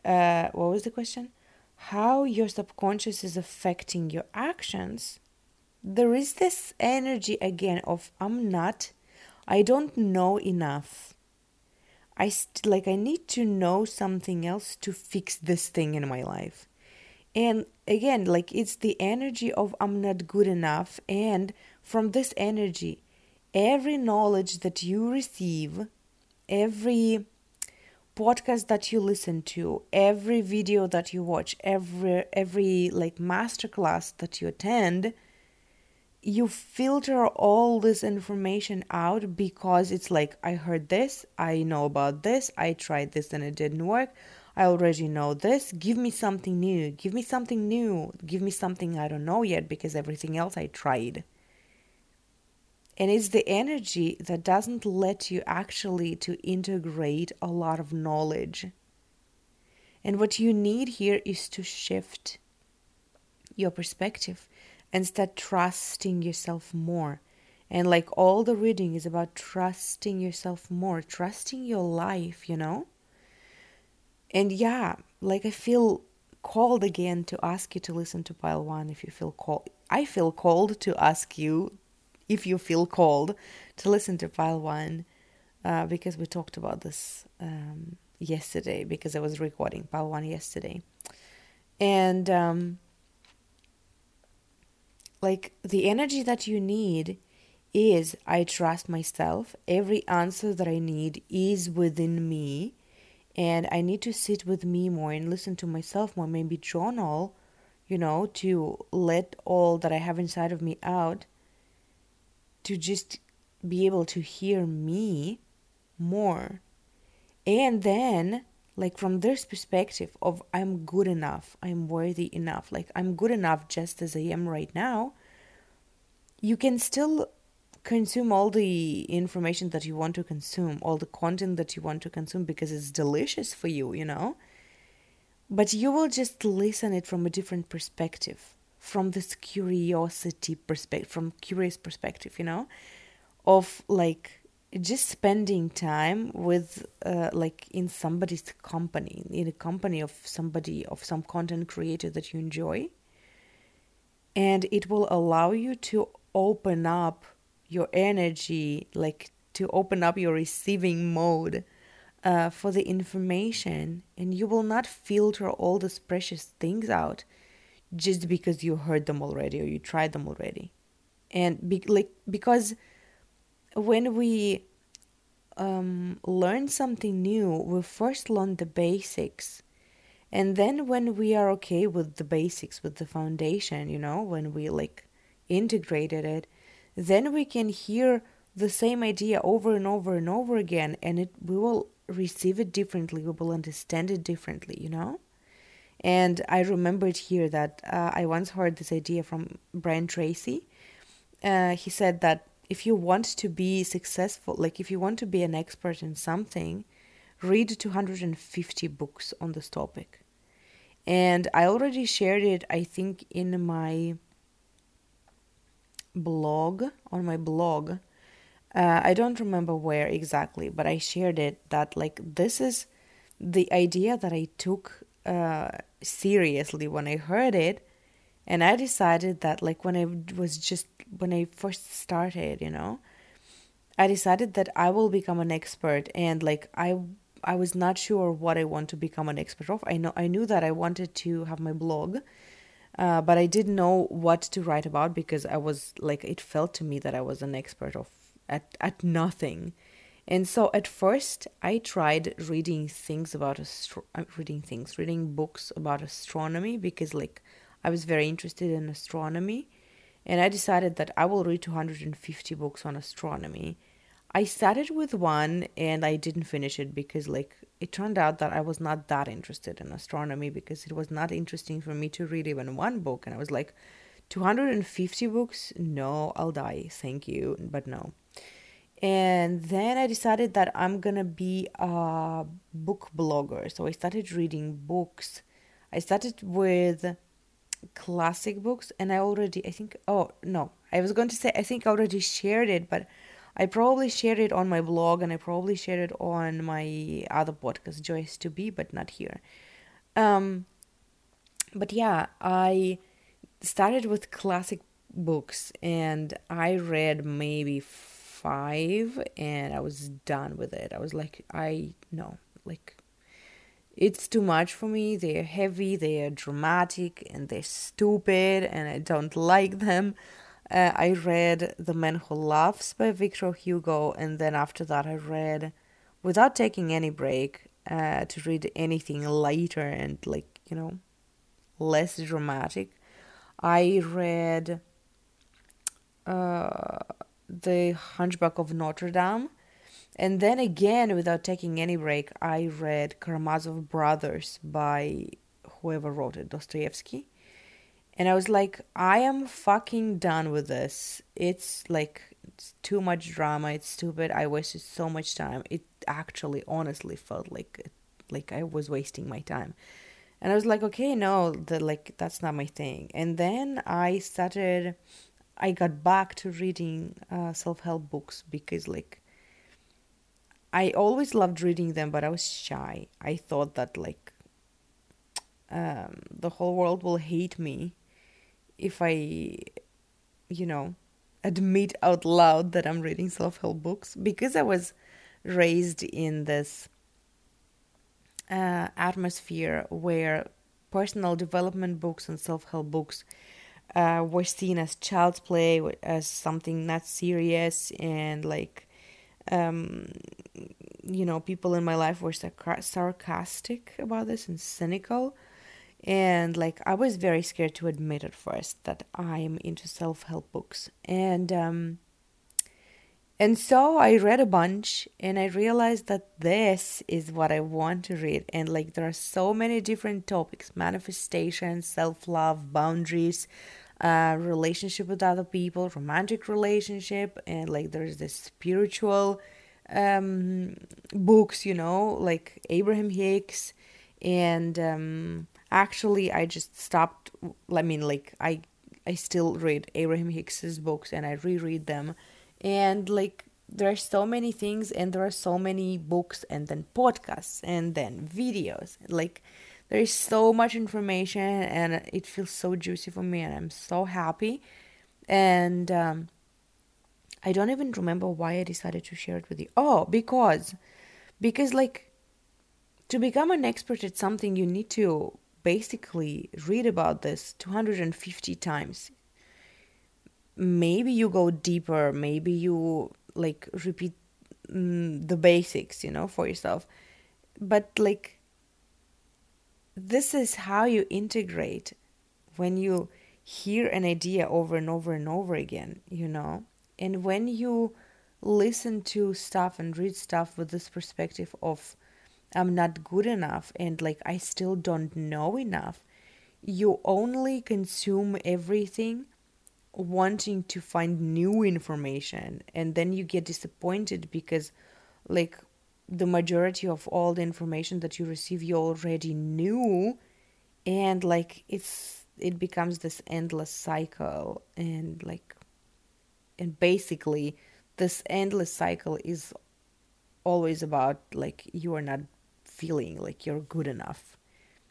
uh, what was the question? How your subconscious is affecting your actions. There is this energy again of I'm not I don't know enough. I st- like I need to know something else to fix this thing in my life. And again, like it's the energy of I'm not good enough and from this energy, every knowledge that you receive, every podcast that you listen to, every video that you watch, every every like masterclass that you attend, you filter all this information out because it's like I heard this, I know about this, I tried this and it didn't work. I already know this. Give me something new. Give me something new. Give me something I don't know yet because everything else I tried. And it's the energy that doesn't let you actually to integrate a lot of knowledge. And what you need here is to shift your perspective and start trusting yourself more. And like all the reading is about trusting yourself more, trusting your life, you know? And yeah, like I feel called again to ask you to listen to pile one if you feel called. I feel called to ask you if you feel called to listen to pile one uh, because we talked about this um, yesterday because I was recording pile one yesterday. And um, like the energy that you need is I trust myself. Every answer that I need is within me. And I need to sit with me more and listen to myself more, maybe journal, you know, to let all that I have inside of me out, to just be able to hear me more. And then like from this perspective of i'm good enough i'm worthy enough like i'm good enough just as i am right now you can still consume all the information that you want to consume all the content that you want to consume because it's delicious for you you know but you will just listen it from a different perspective from this curiosity perspective from curious perspective you know of like just spending time with uh, like in somebody's company in a company of somebody of some content creator that you enjoy. And it will allow you to open up your energy like to open up your receiving mode uh, for the information. And you will not filter all these precious things out just because you heard them already or you tried them already and be, like because when we um, learn something new, we first learn the basics. And then when we are okay with the basics, with the foundation, you know, when we like integrated it, then we can hear the same idea over and over and over again and it we will receive it differently, we will understand it differently, you know? And I remembered here that uh, I once heard this idea from Brian Tracy. Uh, he said that if you want to be successful, like if you want to be an expert in something, read 250 books on this topic. And I already shared it, I think, in my blog, on my blog. Uh, I don't remember where exactly, but I shared it that, like, this is the idea that I took uh, seriously when I heard it. And I decided that, like, when I was just, when I first started, you know, I decided that I will become an expert and, like, I I was not sure what I want to become an expert of. I know I knew that I wanted to have my blog, uh, but I didn't know what to write about because I was like it felt to me that I was an expert of at at nothing. And so at first I tried reading things about astro- uh, reading things, reading books about astronomy because like I was very interested in astronomy. And I decided that I will read 250 books on astronomy. I started with one and I didn't finish it because like it turned out that I was not that interested in astronomy because it was not interesting for me to read even one book. And I was like 250 books? No I'll die. Thank you. But no and then I decided that I'm gonna be a book blogger. So I started reading books. I started with classic books and I already I think oh no. I was going to say I think I already shared it but I probably shared it on my blog and I probably shared it on my other podcast, Joyous to Be, but not here. Um, but yeah, I started with classic books and I read maybe five and I was done with it. I was like, I know, like, it's too much for me. They're heavy, they're dramatic, and they're stupid, and I don't (laughs) like them. Uh, I read The Man Who Laughs by Victor Hugo, and then after that, I read, without taking any break, uh, to read anything lighter and like, you know, less dramatic. I read uh, The Hunchback of Notre Dame. And then again, without taking any break, I read Karamazov Brothers by whoever wrote it, Dostoevsky. And I was like, I am fucking done with this. It's like it's too much drama. It's stupid. I wasted so much time. It actually, honestly, felt like like I was wasting my time. And I was like, okay, no, that like that's not my thing. And then I started. I got back to reading uh, self help books because like I always loved reading them, but I was shy. I thought that like um, the whole world will hate me if I, you know, admit out loud that I'm reading self help books because I was raised in this uh, atmosphere where personal development books and self help books uh, were seen as child's play, as something not serious, and like, um, you know, people in my life were sarcastic about this and cynical. And like i was very scared to admit at first that i'm into self-help books. And um and so i read a bunch and i realized that this is what i want to read. And like there are so many different topics manifestation self-love boundaries relationship with other people romantic relationship and like there's this spiritual um books you know like abraham hicks. And um actually i just stopped i mean like i i still read abraham hicks's books and i reread them. And like there are so many things and there are so many books and then podcasts and then videos. Like there is so much information and it feels so juicy for me and i'm so happy. And um, i don't even remember why i decided to share it with you. Oh because because like to become an expert at something you need to basically read about this 250 times. Maybe you go deeper maybe you like repeat mm, the basics you know for yourself. But like this is how you integrate when you hear an idea over and over and over again you know and when you listen to stuff and read stuff with this perspective of I'm not good enough and like I still don't know enough. You only consume everything wanting to find new information and then you get disappointed because like the majority of all the information that you receive you already knew. And like it's it becomes this endless cycle. And like and basically this endless cycle is always about like you are not feeling like you're good enough.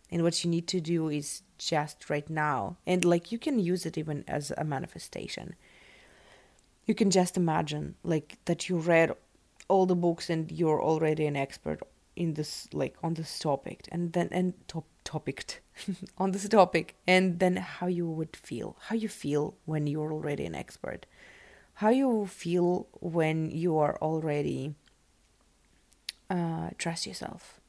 And what you need to do is just right now. And like you can use it even as a manifestation. You can just imagine like that you read all the books and you're already an expert in this like on this topic and then and top topic (laughs) on this topic and then how you would feel how you feel when you're already an expert. How you feel when you are already uh, trust yourself.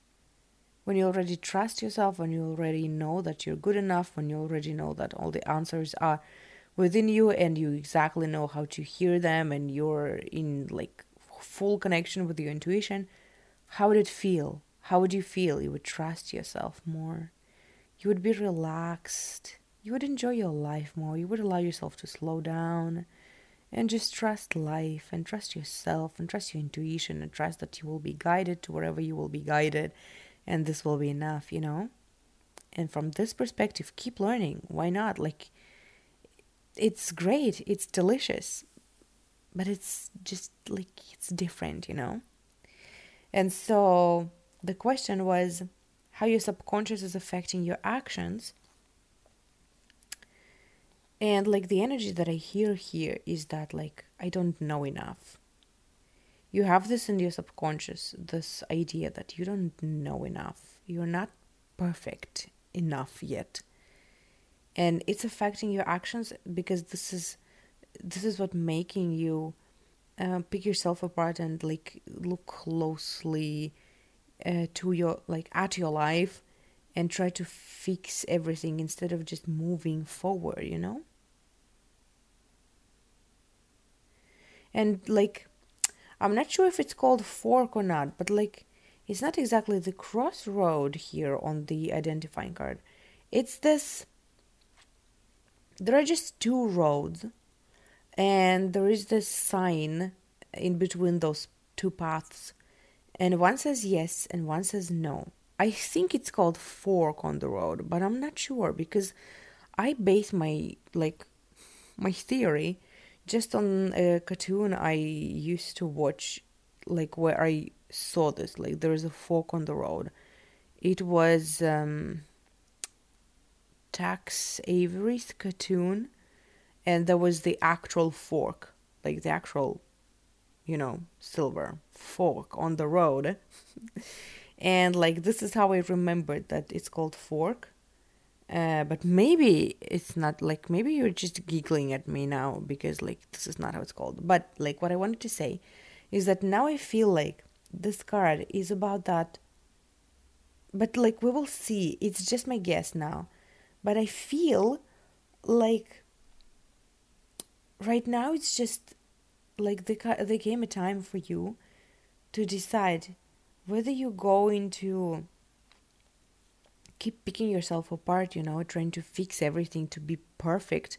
When you already trust yourself when you already know that you're good enough when you already know that all the answers are within you and you exactly know how to hear them and you're in like full connection with your intuition how would it feel? How would you feel? You would trust yourself more. You would be relaxed. You would enjoy your life more. You would allow yourself to slow down and just trust life and trust yourself and trust your intuition and trust that you will be guided to wherever you will be guided and this will be enough you know? And from this perspective keep learning. Why not? Like it's great. It's delicious but it's just like it's different you know and so the question was how your subconscious is affecting your actions and like the energy that I hear here is that like I don't know enough. You have this in your subconscious, this idea that you don't know enough. You're not perfect enough yet. And it's affecting your actions because this is this is what making you uh, pick yourself apart and like look closely uh, to your like at your life and try to fix everything instead of just moving forward you know? And like i'm not sure if it's called fork or not but like it's not exactly the crossroad here on the identifying card. It's this there are just two roads and there is this sign in between those two paths. And one says yes and one says no. I think it's called fork on the road but i'm not sure because i base my like my theory just on a cartoon I used to watch, like where I saw this, like there is a fork on the road. It was um, Tex Avery's cartoon, and there was the actual fork, like the actual, you know, silver fork on the road. (laughs) and like this is how I remembered that it's called fork uh, but maybe it's not like maybe you're just giggling at me now because like this is not how it's called. But like what I wanted to say is that now I feel like this card is about that. But like we will see. It's just my guess now. But I feel like right now it's just like the there came a time for you to decide whether you go into keep picking yourself apart, you know, trying to fix everything to be perfect.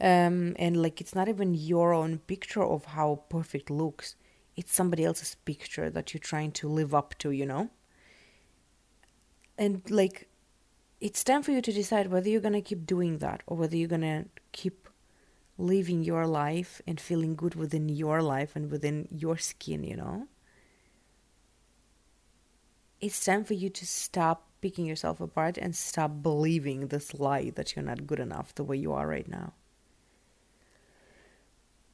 Um, and like it's not even your own picture of how perfect looks, it's somebody else's picture that you're trying to live up to, you know? And like it's time for you to decide whether you're gonna keep doing that or whether you're gonna keep living your life and feeling good within your life and within your skin, you know? It's time for you to stop picking yourself apart and stop believing this lie that you're not good enough the way you are right now.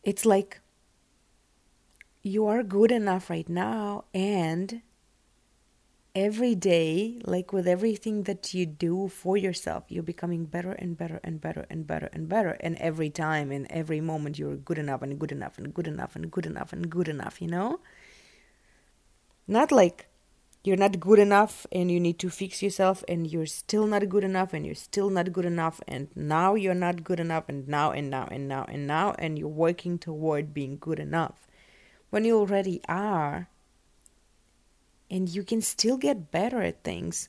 It's like you are good enough right now, and every day, like with everything that you do for yourself, you're becoming better and better and better and better and better. And every time, in every moment, you're good enough and good enough and good enough and good enough and good enough, you know? Not like you're not good enough and you need to fix yourself and you're still not good enough and you're still not good enough and now you're not good enough and now and now and now and now and you're working toward being good enough when you already are and you can still get better at things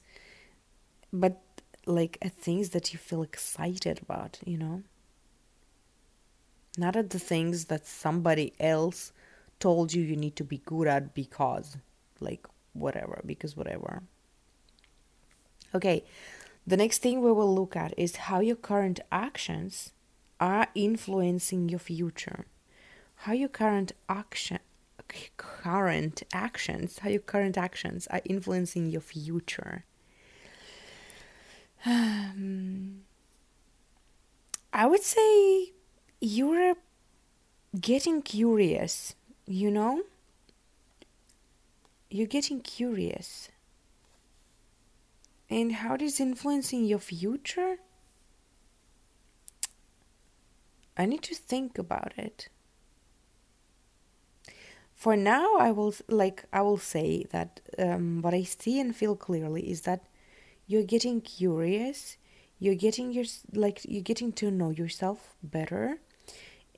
but like at things that you feel excited about you know not at the things that somebody else told you you need to be good at because, like, whatever, because whatever. Okay, the next thing we will look at is how your current actions are influencing your future. How your current action current actions, how your current actions are influencing your future. Um, I would say you're getting curious, you know? You're getting curious. And how it is influencing your future? I need to think about it. For now, I will like I will say that um, what I see and feel clearly is that you're getting curious you're getting your like you're getting to know yourself better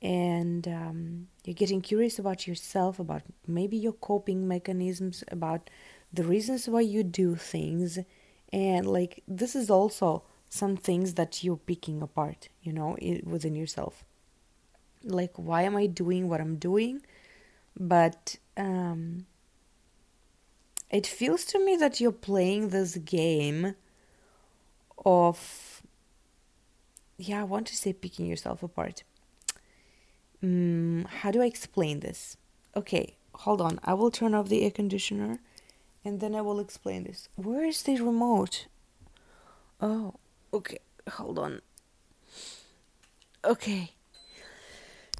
and um, you're getting curious about yourself about maybe your coping mechanisms about the reasons why you do things and like this is also some things that you're picking apart you know within yourself. Like why am i doing what i'm doing but um it feels to me that you're playing this game of yeah, I want to say picking yourself apart. Mm, how do I explain this? Okay, hold on. I will turn off the air conditioner and then I will explain this. Where is the remote? Oh, okay. Hold on. Okay.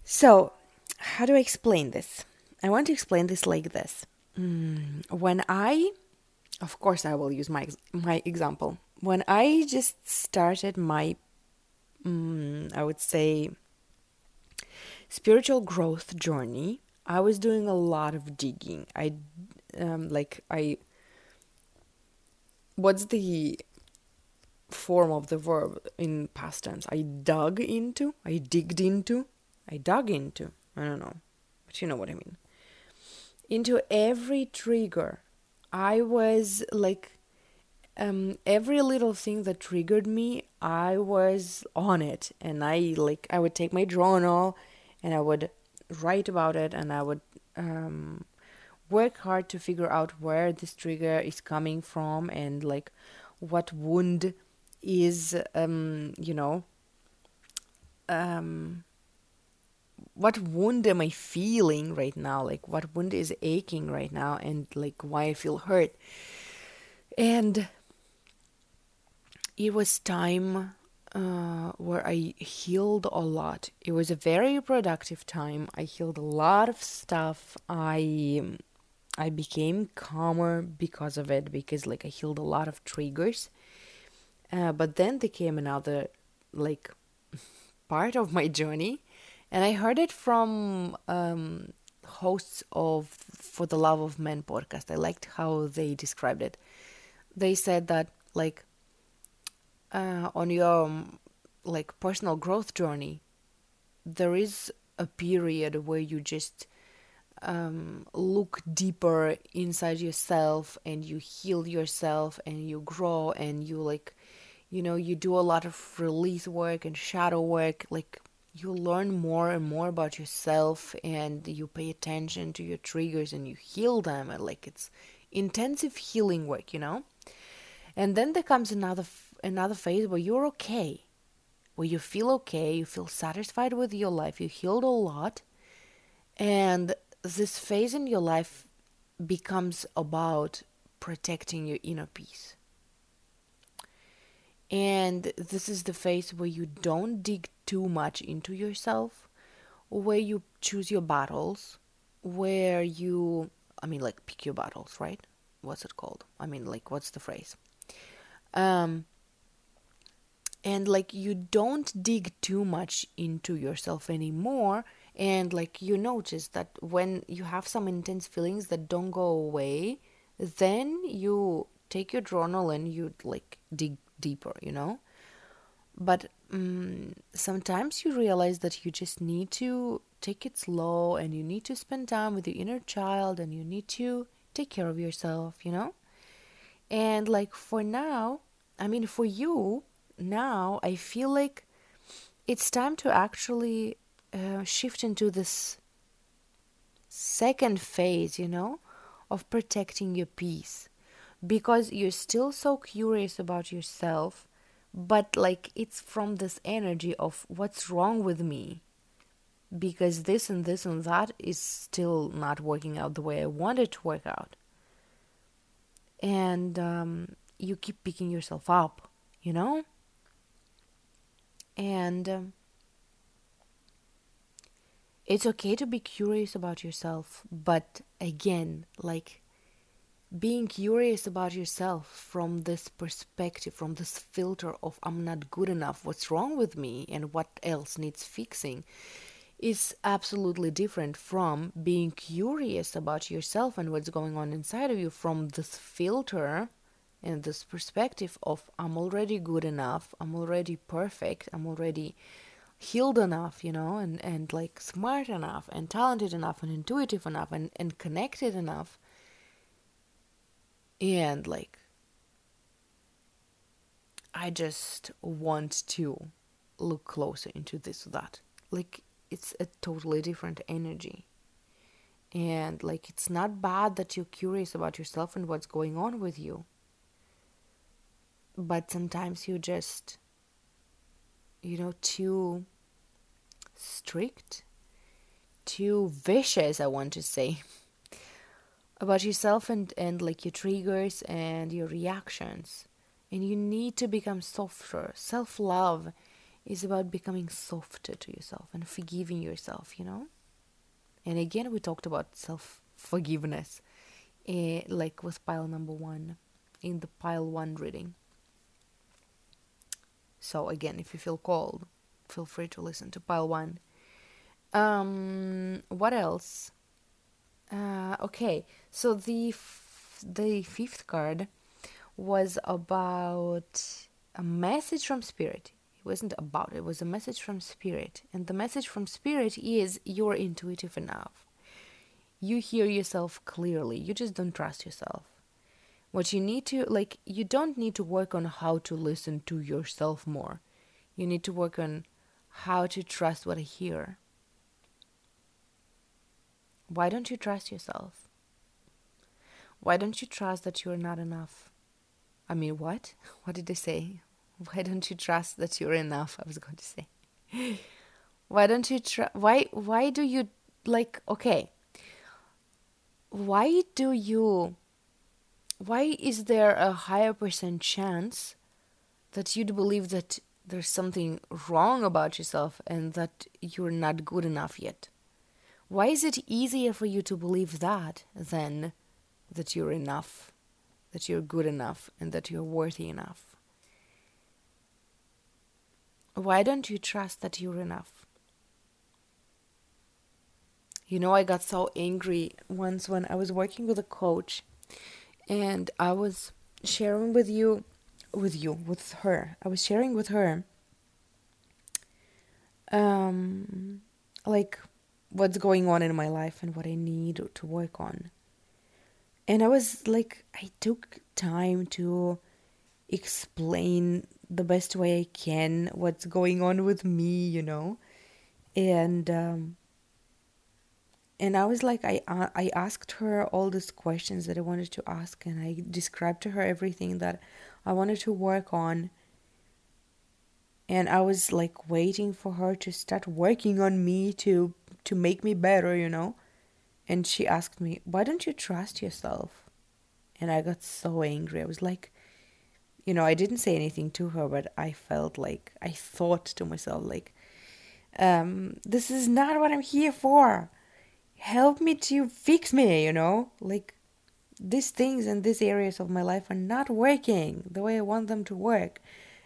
So, how do I explain this? I want to explain this like this. Mm, when I, of course, I will use my my example. When I just started my mm, I would say, spiritual growth journey, I was doing a lot of digging. I, um, like, I, what's the form of the verb in past tense? I dug into, I digged into, I dug into, I don't know, but you know what I mean. Into every trigger. I was like um, every little thing that triggered me, I was on it, and I like I would take my journal, and I would write about it, and I would um, work hard to figure out where this trigger is coming from, and like what wound is, um, you know, um, what wound am I feeling right now? Like what wound is aching right now, and like why I feel hurt, and it was time uh, where I healed a lot. It was a very productive time. I healed a lot of stuff. I I became calmer because of it because like I healed a lot of triggers. Uh, but then there came another like (laughs) part of my journey, and I heard it from um, hosts of For the Love of Men podcast. I liked how they described it. They said that like uh, on your um, like personal growth journey, there is a period where you just um, look deeper inside yourself and you heal yourself and you grow and you like you know you do a lot of release work and shadow work like you learn more and more about yourself and you pay attention to your triggers and you heal them. And like it's intensive healing work you know? And then there comes another another phase where you're okay, where you feel okay, you feel satisfied with your life, you healed a lot, and this phase in your life becomes about protecting your inner peace. And this is the phase where you don't dig too much into yourself, where you choose your battles, where you, I mean, like, pick your battles, right? What's it called? I mean, like, what's the phrase? Um, and like you don't dig too much into yourself anymore and like you notice that when you have some intense feelings that don't go away then you take your journal and you like dig deeper you know? But um, sometimes you realize that you just need to take it slow and you need to spend time with your inner child and you need to take care of yourself you know? And like for now i mean for you now I feel like it's time to actually uh, shift into this second phase, you know, of protecting your peace because you're still so curious about yourself, but like it's from this energy of what's wrong with me because this and this and that is still not working out the way I want it to work out. And um, you keep picking yourself up, you know? And um, it's okay to be curious about yourself, but again, like being curious about yourself from this perspective, from this filter of I'm not good enough, what's wrong with me, and what else needs fixing, is absolutely different from being curious about yourself and what's going on inside of you from this filter and this perspective of I'm already good enough, I'm already perfect, I'm already healed enough, you know, and, and like smart enough and talented enough and intuitive enough and, and connected enough. And like, I just want to look closer into this or that. Like, it's a totally different energy. And like, it's not bad that you're curious about yourself and what's going on with you. But sometimes you just you know, too strict, too vicious, I want to say, (laughs) about yourself and, and like your triggers and your reactions. And you need to become softer. Self love is about becoming softer to yourself and forgiving yourself, you know? And again, we talked about self forgiveness, eh, like with pile number one in the pile one reading. So again, if you feel called, feel free to listen to pile one. Um, what else? Uh, okay, so the f- the fifth card was about a message from spirit. It wasn't about it was a message from spirit, and the message from spirit is you're intuitive enough. You hear yourself clearly. You just don't trust yourself what you need to like you don't need to work on how to listen to yourself more you need to work on how to trust what i hear why don't you trust yourself? Why don't you trust that you're not enough? I mean what? (laughs) What did they say? Why don't you trust that you're enough? I was going to say. (laughs) Why don't you try why why do you like okay. Why do you why is there a higher percent chance that you'd believe that there's something wrong about yourself and that you're not good enough yet? Why is it easier for you to believe that than that you're enough, that you're good enough, and that you're worthy enough? Why don't you trust that you're enough? You know, I got so angry once when I was working with a coach and I was sharing with you with you with her I was sharing with her um like what's going on in my life and what I need to work on and I was like I took time to explain the best way I can what's going on with me you know and um and I was like, I uh, I asked her all these questions that I wanted to ask, and I described to her everything that I wanted to work on. And I was like waiting for her to start working on me to to make me better, you know. And she asked me, "Why don't you trust yourself?" And I got so angry. I was like, you know, I didn't say anything to her, but I felt like I thought to myself like, um, "This is not what I'm here for." help me to fix me, you know? Like these things and these areas of my life are not working the way I want them to work.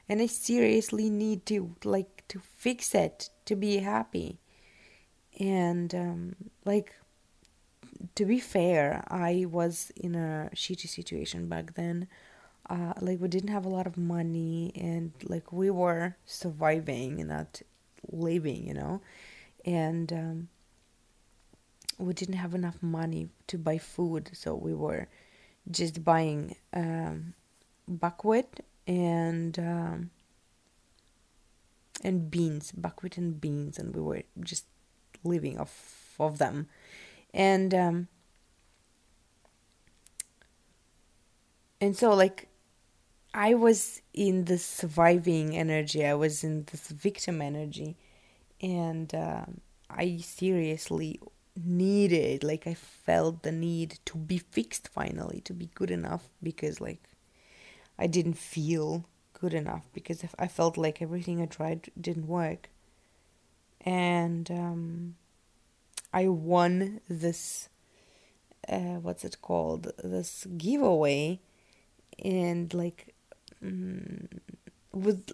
And I seriously need to like to fix it to be happy. And um, like to be fair, I was in a shitty situation back then. Uh, like we didn't have a lot of money and like we were surviving and not living, you know. And um, we didn't have enough money to buy food, so we were just buying um, buckwheat and um, and beans, buckwheat and beans, and we were just living off of them. And um and so like i was in the surviving energy. I was in this victim energy. And um, i seriously needed like i felt the need to be fixed finally to be good enough because like i didn't feel good enough because i felt like everything i tried didn't work and um, i won this uh, what's it called? This giveaway and like mm, with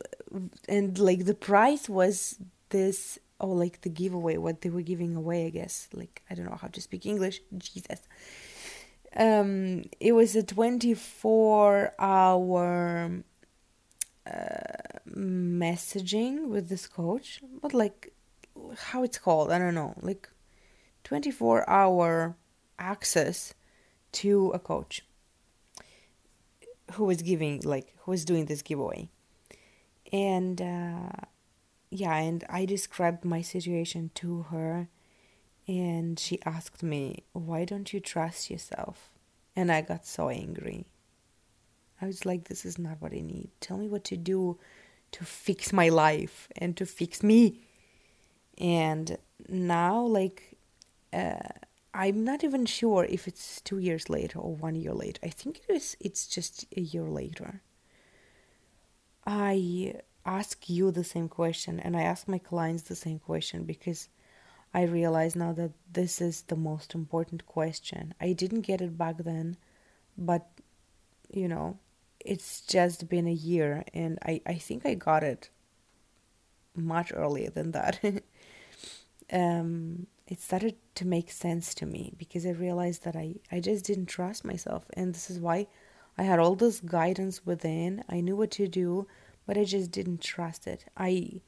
and like the price was this oh like the giveaway what they were giving away i guess. Like i don't know how to speak english. Jesus. Um it was a 24 hour uh, messaging with this coach. But like how it's called i don't know like 24 hour access to a coach who was giving like who was doing this giveaway. And uh, yeah and i described my situation to her and she asked me why don't you trust yourself? And i got so angry. I was like this is not what i need. Tell me what to do to fix my life and to fix me and now like uh, I'm not even sure if it's two years later or one year later. I think it is. It's just a year later. I ask you the same question, and I ask my clients the same question because I realize now that this is the most important question. I didn't get it back then, but you know, it's just been a year, and I I think I got it much earlier than that. (laughs) um, it started to make sense to me because I realized that I, I just didn't trust myself. And this is why I had all this guidance within. I knew what to do, but I just didn't trust it. I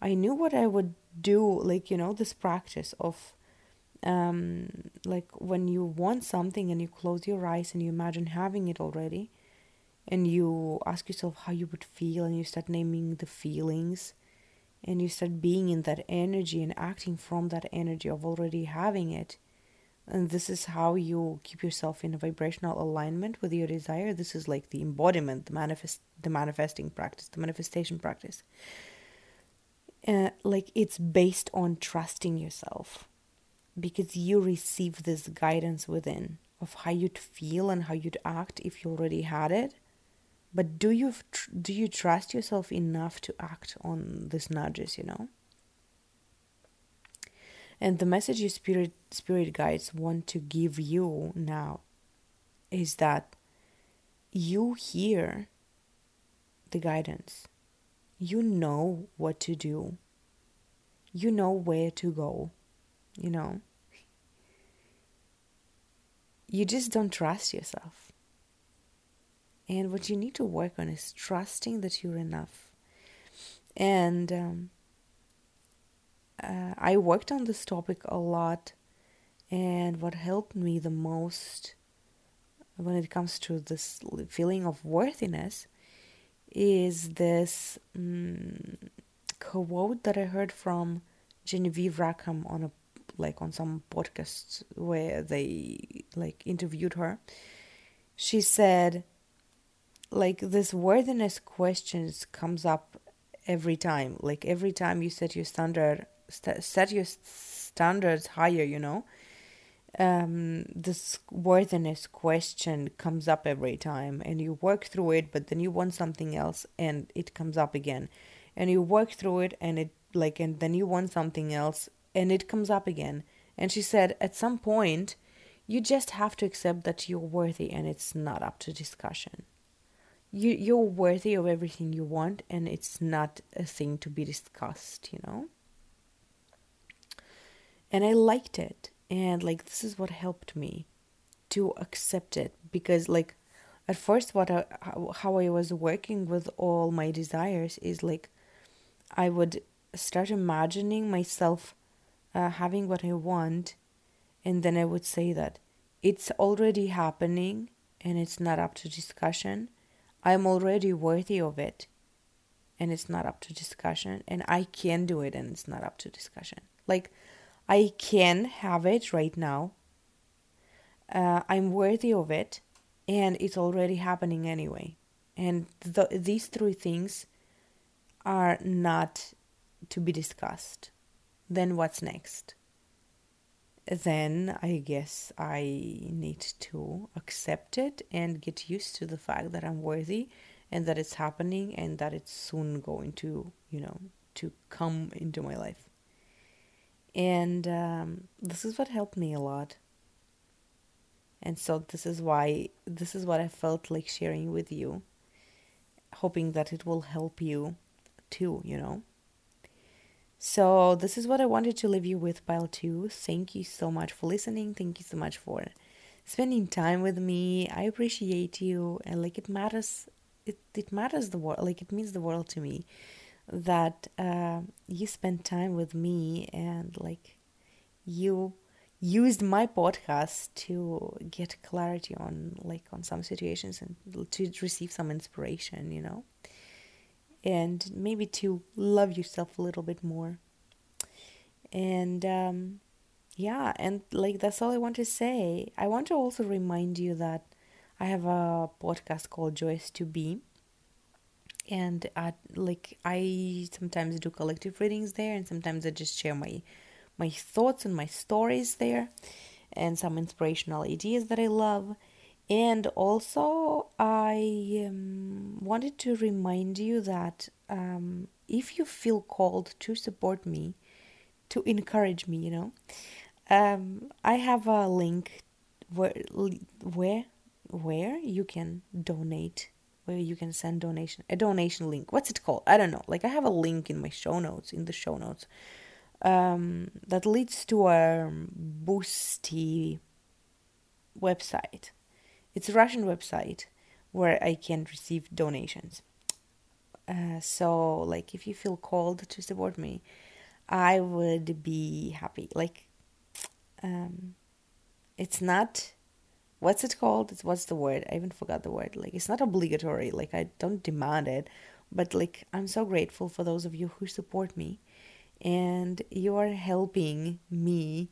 I knew what I would do, like, you know, this practice of um like when you want something and you close your eyes and you imagine having it already and you ask yourself how you would feel and you start naming the feelings and you start being in that energy and acting from that energy of already having it and this is how you keep yourself in a vibrational alignment with your desire. This is like the embodiment the manifest the manifesting practice the manifestation practice. Uh, like it's based on trusting yourself because you receive this guidance within of how you'd feel and how you'd act if you already had it but do you do you trust yourself enough to act on these nudges you know? And the message your spirit spirit guides want to give you now is that you hear the guidance. You know what to do. You know where to go you know? You just don't trust yourself and what you need to work on is trusting that you're enough. And um, uh, I worked on this topic a lot. And what helped me the most when it comes to this feeling of worthiness is this um, quote that I heard from Genevieve Rackham on a like on some podcasts where they like interviewed her. She said, like this worthiness questions comes up every time. Like every time you set your standard st- set your standards higher you know? Um, this worthiness question comes up every time and you work through it but then you want something else and it comes up again. And you work through it and it like and then you want something else and it comes up again. And she said at some point you just have to accept that you're worthy and it's not up to discussion you you're worthy of everything you want and it's not a thing to be discussed you know? And i liked it and like this is what helped me to accept it because like at first what I, how i was working with all my desires is like i would start imagining myself uh, having what i want and then i would say that it's already happening and it's not up to discussion I'm already worthy of it and it's not up to discussion and I can do it and it's not up to discussion. Like I can have it right now. Uh, I'm worthy of it, and it's already happening anyway. And th- these three things are not to be discussed. Then what's next? Then I guess I need to accept it and get used to the fact that I'm worthy and that it's happening and that it's soon going to, you know, to come into my life. And um, this is what helped me a lot. And so this is why this is what I felt like sharing with you, hoping that it will help you too, you know. So this is what I wanted to leave you with, pile two. Thank you so much for listening. Thank you so much for spending time with me. I appreciate you, and like it matters. It it matters the world. Like it means the world to me that uh, you spend time with me and like you used my podcast to get clarity on like on some situations and to receive some inspiration you know and maybe to love yourself a little bit more. And um yeah and like that's all i want to say. I want to also remind you that i have a podcast called joyous to be. And I, like i sometimes do collective readings there and sometimes i just share my my thoughts and my stories there and some inspirational ideas that I love. And also, I um, wanted to remind you that um, if you feel called to support me, to encourage me, you know, um, I have a link where where where you can donate, where you can send donation, a donation link. What's it called? I don't know. Like I have a link in my show notes, in the show notes, um, that leads to a Boosty website. It's a Russian website where I can receive donations. Uh, so, like, if you feel called to support me, I would be happy. Like, um, it's not. What's it called? It's what's the word? I even forgot the word. Like, it's not obligatory. Like, I don't demand it, but like, I'm so grateful for those of you who support me and you are helping me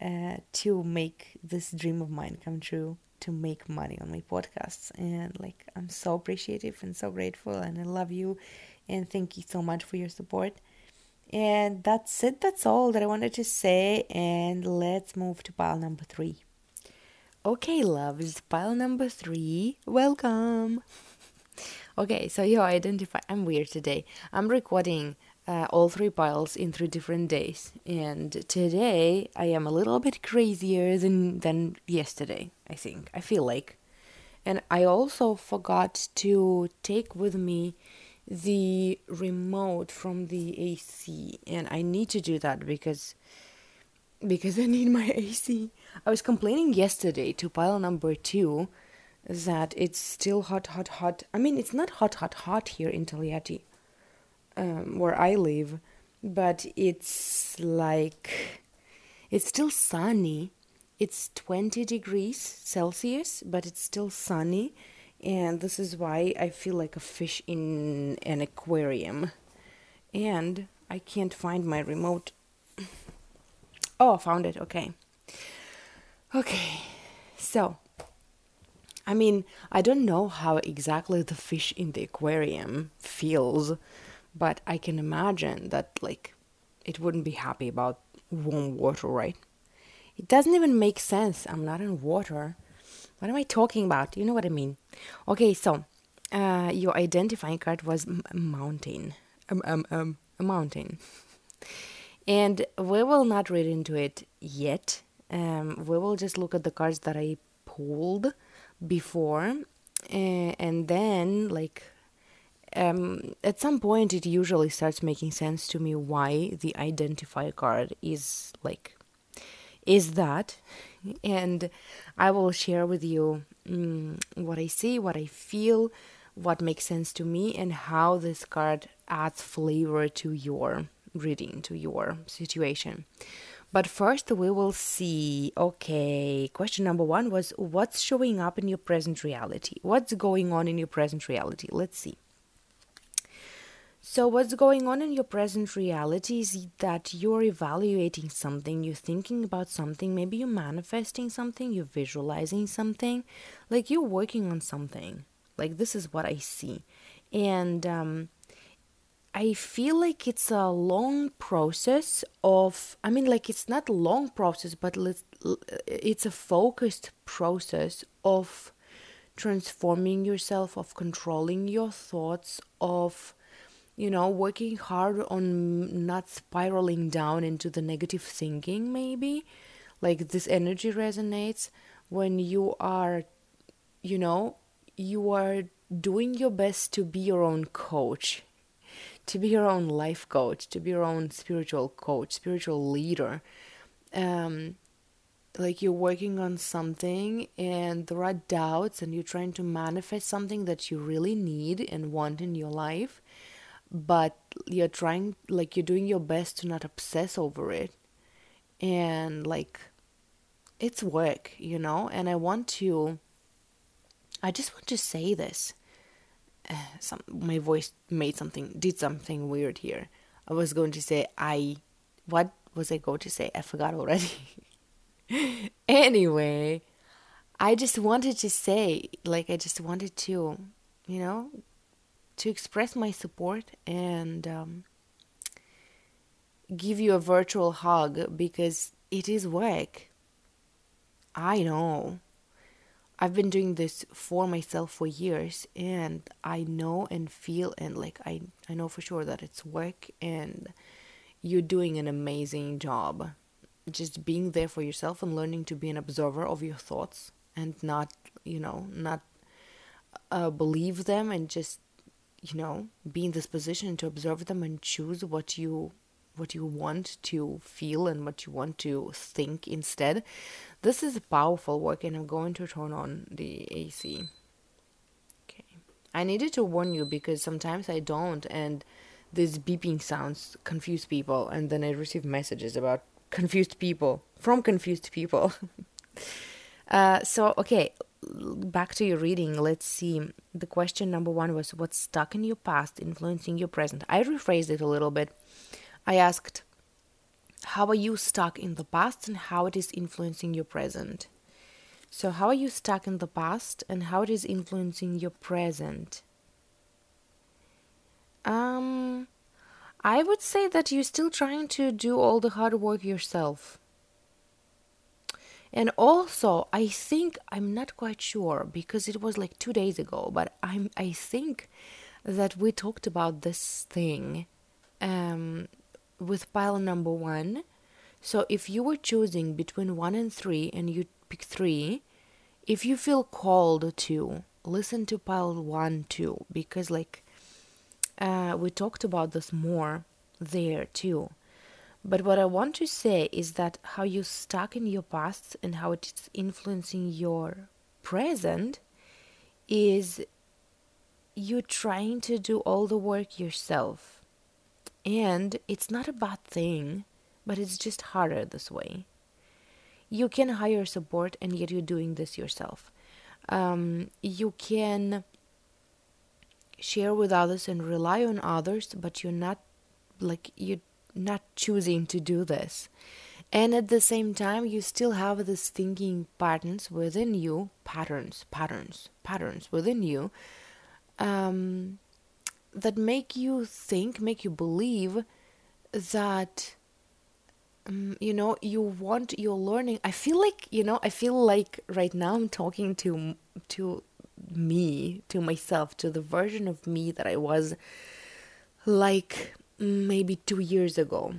uh, to make this dream of mine come true to make money on my podcasts. And like i'm so appreciative and so grateful and i love you and thank you so much for your support. And that's it. That's all that i wanted to say and let's move to pile number three. Okay loves. Pile number three. Welcome. (laughs) Okay so you identify i'm weird today. I'm recording uh, all three piles in three different days. And today I am a little bit crazier than than yesterday. I think I feel like, and I also forgot to take with me the remote from the AC, and I need to do that because because I need my (laughs) AC. I was complaining yesterday to pile number two that it's still hot, hot, hot. I mean, it's not hot, hot, hot here in Tolyatti um, where I live, but it's like it's still sunny. It's 20 degrees Celsius, but it's still sunny, and this is why I feel like a fish in an aquarium. And I can't find my remote. (laughs) Oh, I found it. Okay. Okay. So, I mean, I don't know how exactly the fish in the aquarium feels but I can imagine that like it wouldn't be happy about warm water, right? It doesn't even make sense. I'm not in water. What am I talking about? You know what I mean? Okay, so uh, your identifying card was m- mountain, um, um, um, a mountain, and we will not read into it yet. Um, we will just look at the cards that I pulled before, uh, and then like um, at some point it usually starts making sense to me why the identifier card is like is that. And i will share with you um, what i see what i feel what makes sense to me and how this card adds flavor to your reading to your situation. But first we will see okay question number 1 was what's showing up in your present reality? What's going on in your present reality? Let's see So, what's going on in your present reality is that you're evaluating something, you're thinking about something, maybe you're manifesting something, you're visualizing something, like you're working on something. Like, this is what I see. And um, I feel like it's a long process of, I mean, like, it's not a long process, but it's a focused process of transforming yourself, of controlling your thoughts, of you know, working hard on not spiraling down into the negative thinking, maybe. Like this energy resonates when you are, you know, you are doing your best to be your own coach, to be your own life coach, to be your own spiritual coach, spiritual leader. Um, like you're working on something and there are doubts and you're trying to manifest something that you really need and want in your life but you're trying like you're doing your best to not obsess over it. And like it's work you know? And i want to i just want to say this. Uh, (sighs) some my voice made something did something weird here. I was going to say i what was i going to say? I forgot already. (laughs) Anyway i just wanted to say like i just wanted to you know to express my support and um, give you a virtual hug because it is work. I know. I've been doing this for myself for years and I know and feel and like I I know for sure that it's work and you're doing an amazing job. Just being there for yourself and learning to be an observer of your thoughts and not, you know, not uh, believe them and just you know be in this position to observe them and choose what you what you want to feel and what you want to think instead. This is powerful work and i'm going to turn on the ac okay. I needed to warn you because sometimes i don't and these beeping sounds confuse people and then i receive messages about confused people from confused people. (laughs) Uh, so okay back to your reading, let's see. The question number one was What's stuck in your past influencing your present? I rephrased it a little bit. I asked, How are you stuck in the past and how it is influencing your present? So, how are you stuck in the past and how it is influencing your present? Um, I would say that you're still trying to do all the hard work yourself. And also, I think I'm not quite sure because it was like two days ago, but I'm I think that we talked about this thing um, with pile number one. So if you were choosing between one and three, and you pick three, if you feel called to listen to pile one too, because like uh, we talked about this more there too. But what I want to say is that how you're stuck in your past and how it's influencing your present is you're trying to do all the work yourself. And it's not a bad thing, but it's just harder this way. You can hire support and yet you're doing this yourself. Um, you can share with others and rely on others, but you're not like you not choosing to do this. And at the same time, you still have this thinking patterns within you, patterns, patterns, patterns within you um, that make you think, make you believe that um, you know you want you're learning i feel like you know i feel like right now i'm talking to to me to myself to the version of me that i was like maybe two years ago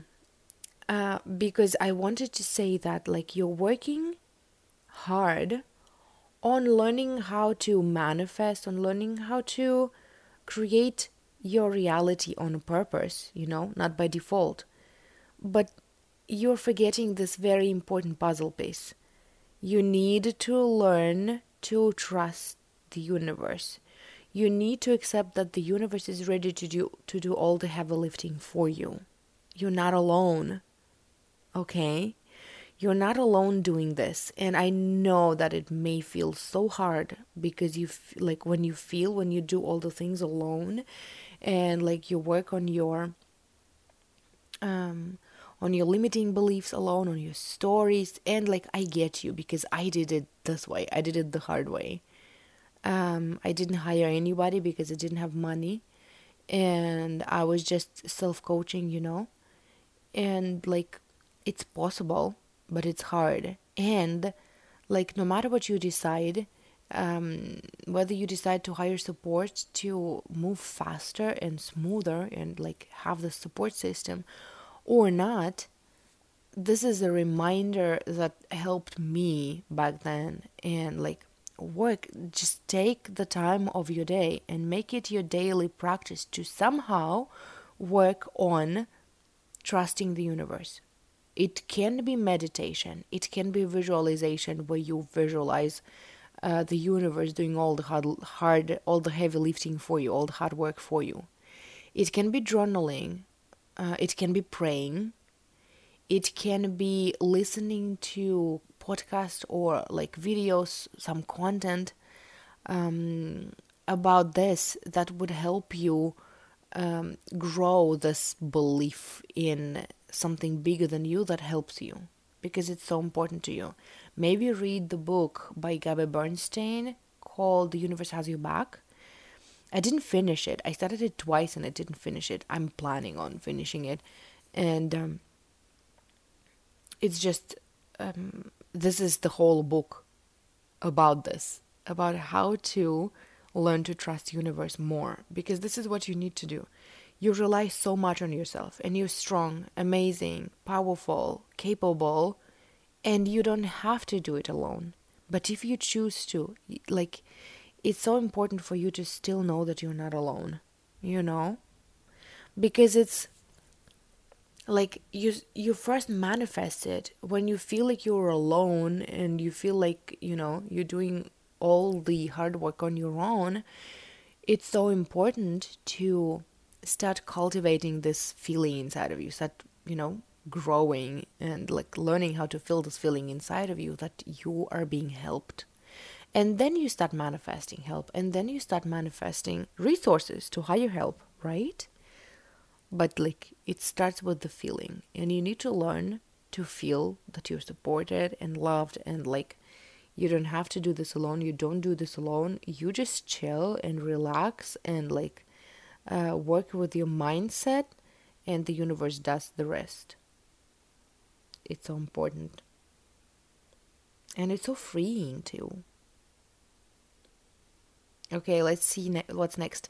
uh, because I wanted to say that like you're working hard on learning how to manifest, on learning how to create your reality on purpose, you know, not by default. But you're forgetting this very important puzzle piece. You need to learn to trust the universe you need to accept that the universe is ready to do to do all the heavy lifting for you. You're not alone okay? You're not alone doing this and i know that it may feel so hard because you f- like when you feel when you do all the things alone and like you work on your um on your limiting beliefs alone on your stories and like i get you because i did it this way. I did it the hard way um i didn't hire anybody because i didn't have money. And i was just self coaching you know? And like it's possible but it's hard. And like no matter what you decide um, whether you decide to hire support to move faster and smoother and like have the support system or not this is a reminder that helped me back then. And like work just take the time of your day and make it your daily practice to somehow work on trusting the universe it can be meditation it can be visualization where you visualize uh, the universe doing all the hard, hard, all the heavy lifting for you, all the hard work for you. It can be journaling, uh, it can be praying, it can be listening to podcasts or like videos, some content um, about this that would help you um, grow this belief in something bigger than you that helps you because it's so important to you. Maybe read the book by Gabby Bernstein called The Universe Has You Back. I didn't finish it. I started it twice and I didn't finish it. I'm planning on finishing it. And um, it's just, um, this is the whole book about this, about how to learn to trust universe more because this is what you need to do. You rely so much on yourself and you're strong amazing powerful capable and you don't have to do it alone. But if you choose to like it's so important for you to still know that you're not alone you know? Because it's like you you first manifest it when you feel like you're alone and you feel like you know you're doing all the hard work on your own it's so important to start cultivating this feeling inside of you start you know growing and like learning how to feel this feeling inside of you that you are being helped. And then you start manifesting help, and then you start manifesting resources to hire help, right? But like it starts with the feeling, and you need to learn to feel that you're supported and loved, and like you don't have to do this alone. You don't do this alone. You just chill and relax and like uh, work with your mindset, and the universe does the rest it's so important. And it's so freeing too. Okay, let's see ne- what's next.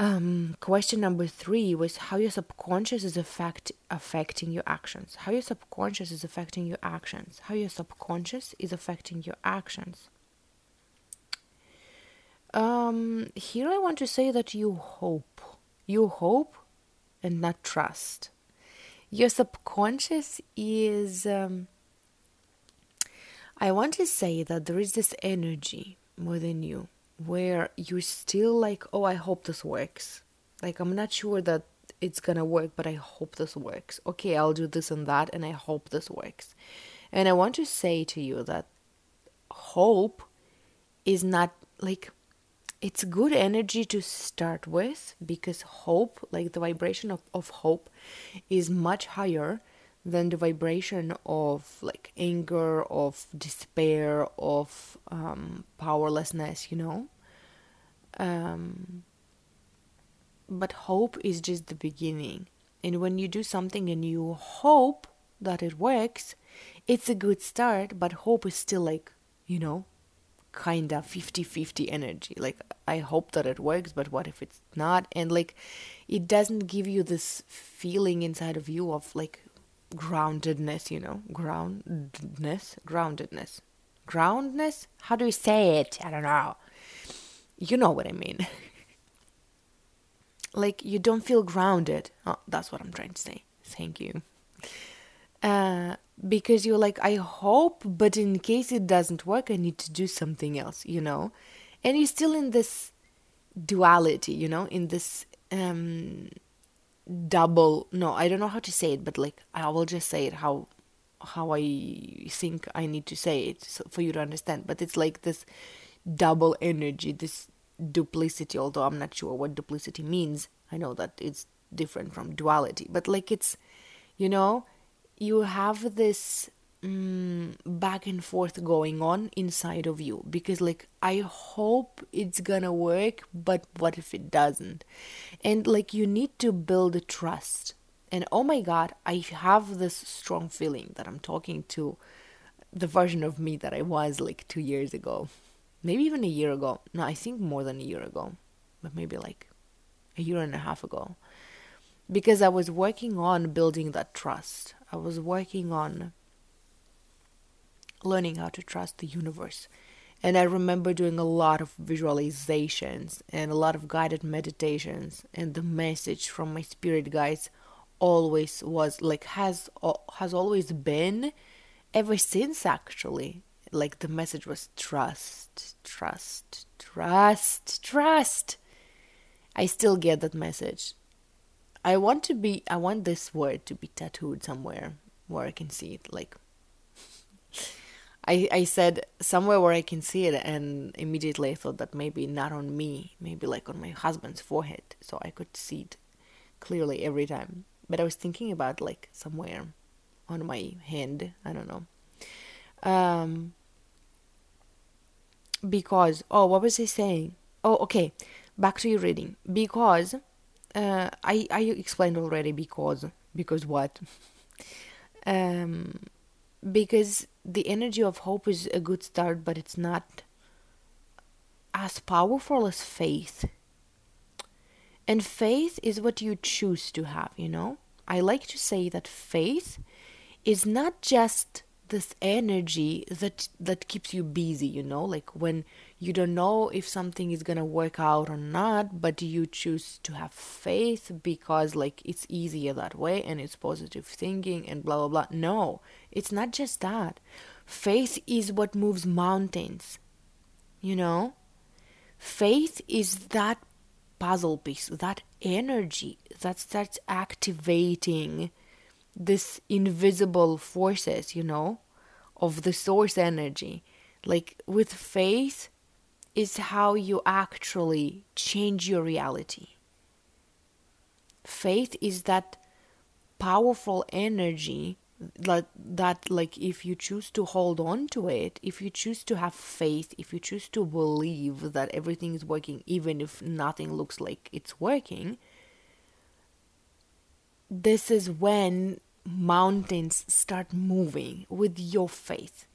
Um, question number three was how your subconscious is affect affecting your actions. How your subconscious is affecting your actions. How your subconscious is affecting your actions. Um, here I want to say that you hope. You hope and not trust your subconscious is um, i want to say that there is this energy within you where you're still like oh i hope this works. Like i'm not sure that it's gonna work but i hope this works. Okay i'll do this and that and i hope this works. And i want to say to you that hope is not like it's good energy to start with because hope, like the vibration of, of hope, is much higher than the vibration of like anger, of despair, of um, powerlessness, you know. Um, but hope is just the beginning. And when you do something and you hope that it works, it's a good start, but hope is still like, you know, kind of 50-50 energy like i hope that it works but what if it's not and like it doesn't give you this feeling inside of you of like groundedness you know? Groundedness? Groundedness. Groundedness how do you say it? I don't know. You know what i mean. (laughs) Like you don't feel grounded. Oh, that's what i'm trying to say. Thank you. Uh because you're like i hope but in case it doesn't work i need to do something else you know? And you're still in this duality you know? In this um double no i don't know how to say it but like i will just say it how how i think i need to say it so, for you to understand but it's like this double energy this duplicity, although I'm not sure what duplicity means. I know that it's different from duality, but like it's, you know, you have this mm, back and forth going on inside of you. Because like i hope it's gonna work but what if it doesn't? And like you need to build trust. And oh my god i have this strong feeling that i'm talking to the version of me that i was like two years ago. Maybe even a year ago. No i think more than a year ago. But maybe like a year and a half ago. Because i was working on building that trust. I was working on learning how to trust the universe. And I remember doing a lot of visualizations and a lot of guided meditations. And the message from my spirit guides always was like has has always been ever since actually like the message was trust trust trust trust i still get that message i want to be i want this word to be tattooed somewhere where i can see it like I, I said somewhere where I can see it, and immediately I thought that maybe not on me, maybe like on my husband's forehead, so I could see it clearly every time. But I was thinking about like somewhere on my hand, I don't know. Um, because, oh, what was I saying? Oh, okay, back to your reading. Because, uh, I, I explained already because, because what? (laughs) um, because the energy of hope is a good start, but it's not as powerful as faith. And faith is what you choose to have, you know? I like to say that faith is not just this energy that that keeps you busy you know like when you don't know if something is going to work out or not but you choose to have faith because like it's easier that way and it's positive thinking and blah blah blah? No it's not just that. Faith is what moves mountains you know? Faith is that puzzle piece that energy that starts activating this invisible forces, you know, of the source energy. Like with faith is how you actually change your reality. Faith is that powerful energy that that like if you choose to hold on to it if you choose to have faith if you choose to believe that everything is working even if nothing looks like it's working this is when mountains start moving with your faith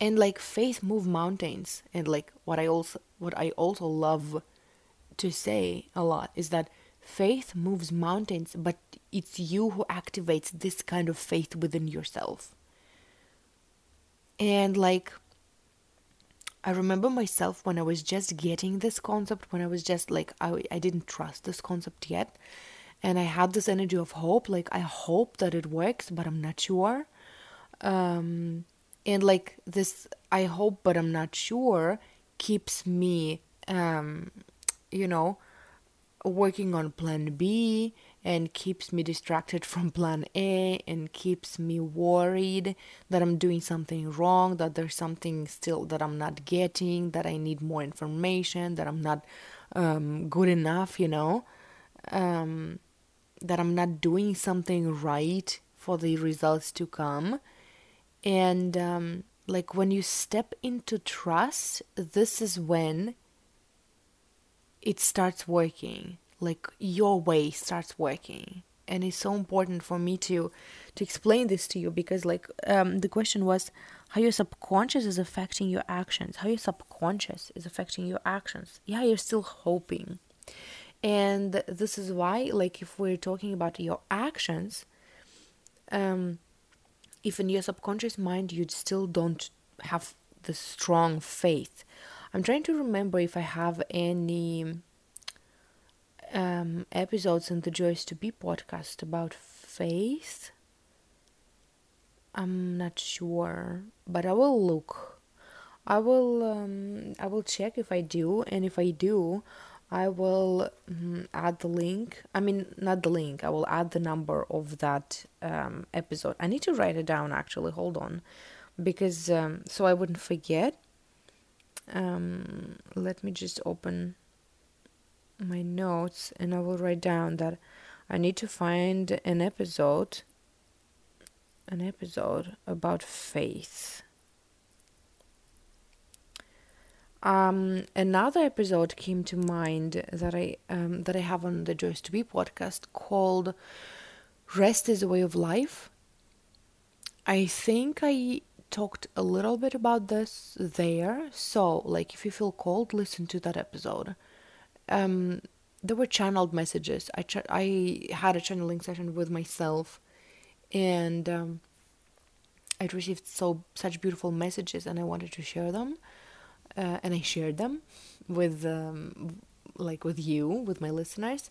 and like faith move mountains and like what i also what i also love to say a lot is that faith moves mountains but it's you who activates this kind of faith within yourself and like i remember myself when i was just getting this concept when i was just like i, I didn't trust this concept yet and I had this energy of hope. Like I hope that it works, but I'm not sure. Um, and like this, I hope, but I'm not sure, keeps me, um, you know, working on Plan B and keeps me distracted from Plan A and keeps me worried that I'm doing something wrong, that there's something still that I'm not getting, that I need more information, that I'm not um, good enough, you know. Um, that I'm not doing something right for the results to come. And um, like when you step into trust, this is when it starts working. Like your way starts working. And it's so important for me to to explain this to you because like um, the question was how your subconscious is affecting your actions. How your subconscious is affecting your actions. Yeah, you're still hoping and this is why like if we're talking about your actions um if in your subconscious mind you still don't have the strong faith i'm trying to remember if i have any um episodes in the Joyous to Be podcast about faith. I'm not sure but i will look. I will um i will check if i do and if i do I will um, add the link. I mean, not the link. I will add the number of that um, episode. I need to write it down actually. Hold on, because um, so I wouldn't forget. um, let me just open my notes and I will write down that I need to find an episode an episode about faith. Um, another episode came to mind that I um, that I have on the Joyous to Be podcast called "Rest is a Way of Life." I think I talked a little bit about this there. So, like, if you feel cold, listen to that episode. Um, there were channeled messages. I ch- I had a channeling session with myself, and um, I received so such beautiful messages, and I wanted to share them uh, and I shared them with um, like with you, with my listeners,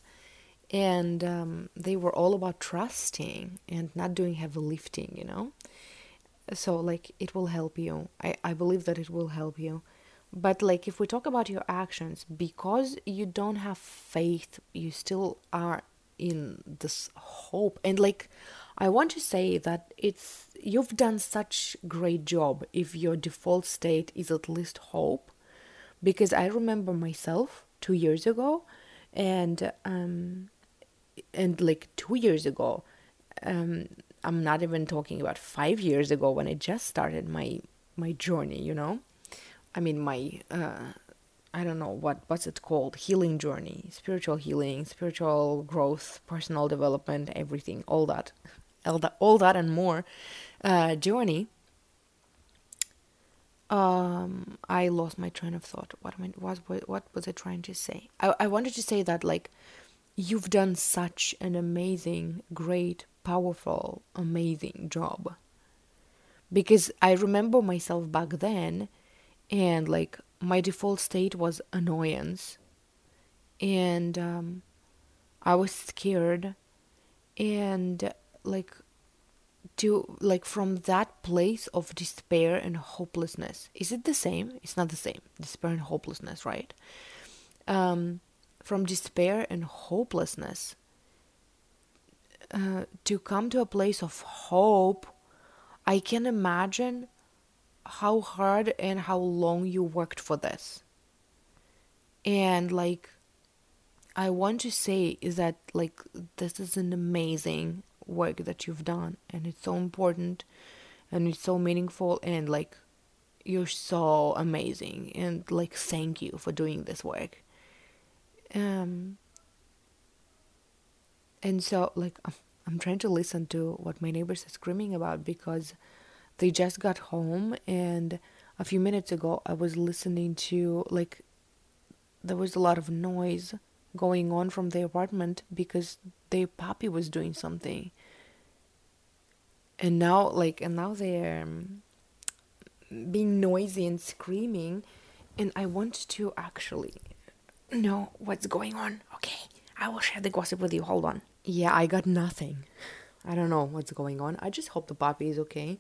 and um, they were all about trusting and not doing heavy lifting, you know. So like it will help you. I I believe that it will help you. But like if we talk about your actions, because you don't have faith, you still are in this hope and like I want to say that it's you've done such great job if your default state is at least hope because I remember myself 2 years ago and um and like 2 years ago um I'm not even talking about 5 years ago when I just started my my journey, you know? I mean my uh I don't know what what's it called healing journey spiritual healing spiritual growth personal development everything all that all that, all that and more uh, journey, um, I lost my train of thought. What am I, what, what was I trying to say? I, I wanted to say that like you've done such an amazing, great, powerful, amazing job. Because I remember myself back then, and like my default state was annoyance, and um, I was scared, and like to like from that place of despair and hopelessness. Is it the same? It's not the same. Despair and hopelessness right? Um, from despair and hopelessness uh, to come to a place of hope i can imagine how hard and how long you worked for this. And like i want to say is that like this is an amazing work that you've done and it's so important and it's so meaningful and like you're so amazing and like thank you for doing this work. Um and so like I'm, I'm trying to listen to what my neighbors are screaming about because they just got home and a few minutes ago I was listening to like there was a lot of noise going on from the apartment because their puppy was doing something and now like and now they're um, being noisy and screaming and i want to actually know what's going on okay? I will share the gossip with you. Hold on. Yeah i got nothing. I don't know what's going on. I just hope the puppy is okay.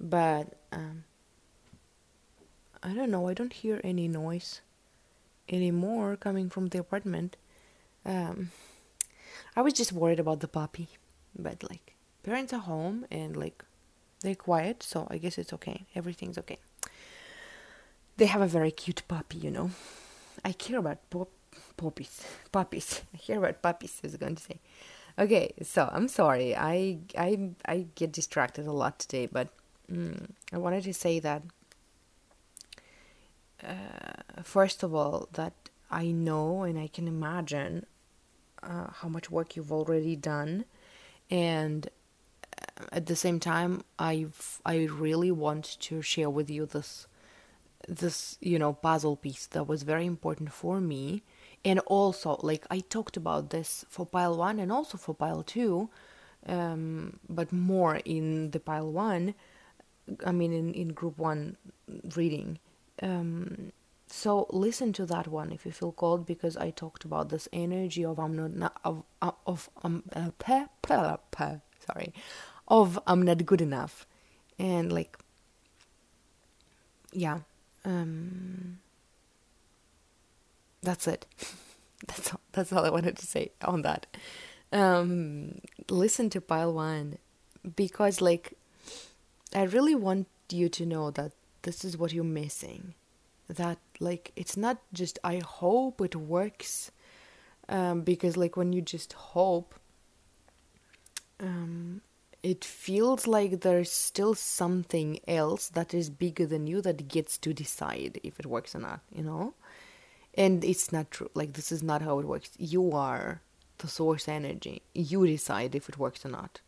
But um i don't know. I don't hear any noise anymore coming from the apartment. Um i was just worried about the puppy. But like parents are home and like they're quiet, so I guess it's okay. Everything's okay. They have a very cute puppy, you know. I care about pop- puppies, (laughs) puppies. (laughs) I care about puppies. I was going to say. Okay, so I'm sorry. I I I get distracted a lot today, but mm, I wanted to say that uh, first of all that I know and I can imagine uh, how much work you've already done, and at the same time i i really want to share with you this this you know puzzle piece that was very important for me. And also like i talked about this for pile 1 and also for pile 2 um, but more in the pile 1 i mean in, in group 1 reading. Um, so listen to that one if you feel cold because i talked about this energy of i'm not of of um, uh, sorry of I'm not good enough. And like yeah. Um that's it. (laughs) that's all, that's all I wanted to say on that. Um listen to pile 1 because like I really want you to know that this is what you're missing. that like it's not just I hope it works um, because like when you just hope um, it feels like there's still something else that is bigger than you that gets to decide if it works or not you know? And it's not true. Like this is not how it works. You are the source energy. You decide if it works or not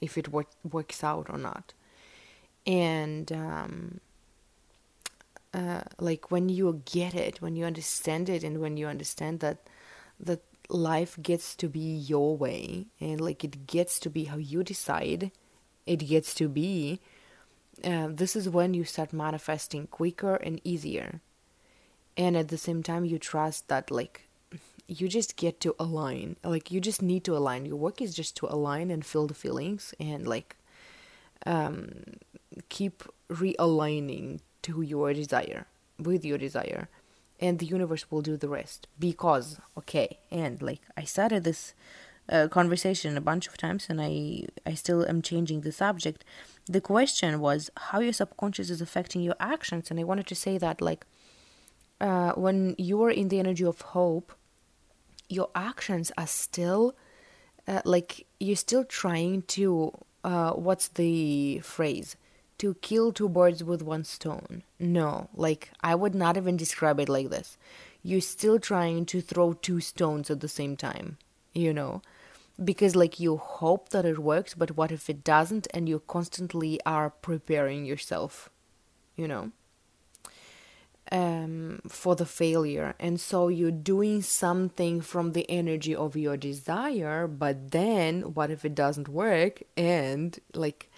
if it wor- works out or not. And um, uh, like when you get it when you understand it and when you understand that that life gets to be your way and like it gets to be how you decide it gets to be uh, this is when you start manifesting quicker and easier. And at the same time you trust that like you just get to align like you just need to align. Your work is just to align and feel the feelings and like um keep realigning to your desire with your desire and the universe will do the rest. Because okay and like i started this uh, conversation a bunch of times and i i still am changing the subject. The question was how your subconscious is affecting your actions and i wanted to say that like uh, when you are in the energy of hope your actions are still uh, like you're still trying to uh, what's the phrase to kill two birds with one stone. No, like I would not even describe it like this. You're still trying to throw two stones at the same time, you know? Because like you hope that it works, but what if it doesn't and you constantly are preparing yourself, you know? Um, for the failure. And so you're doing something from the energy of your desire, but then what if it doesn't work and like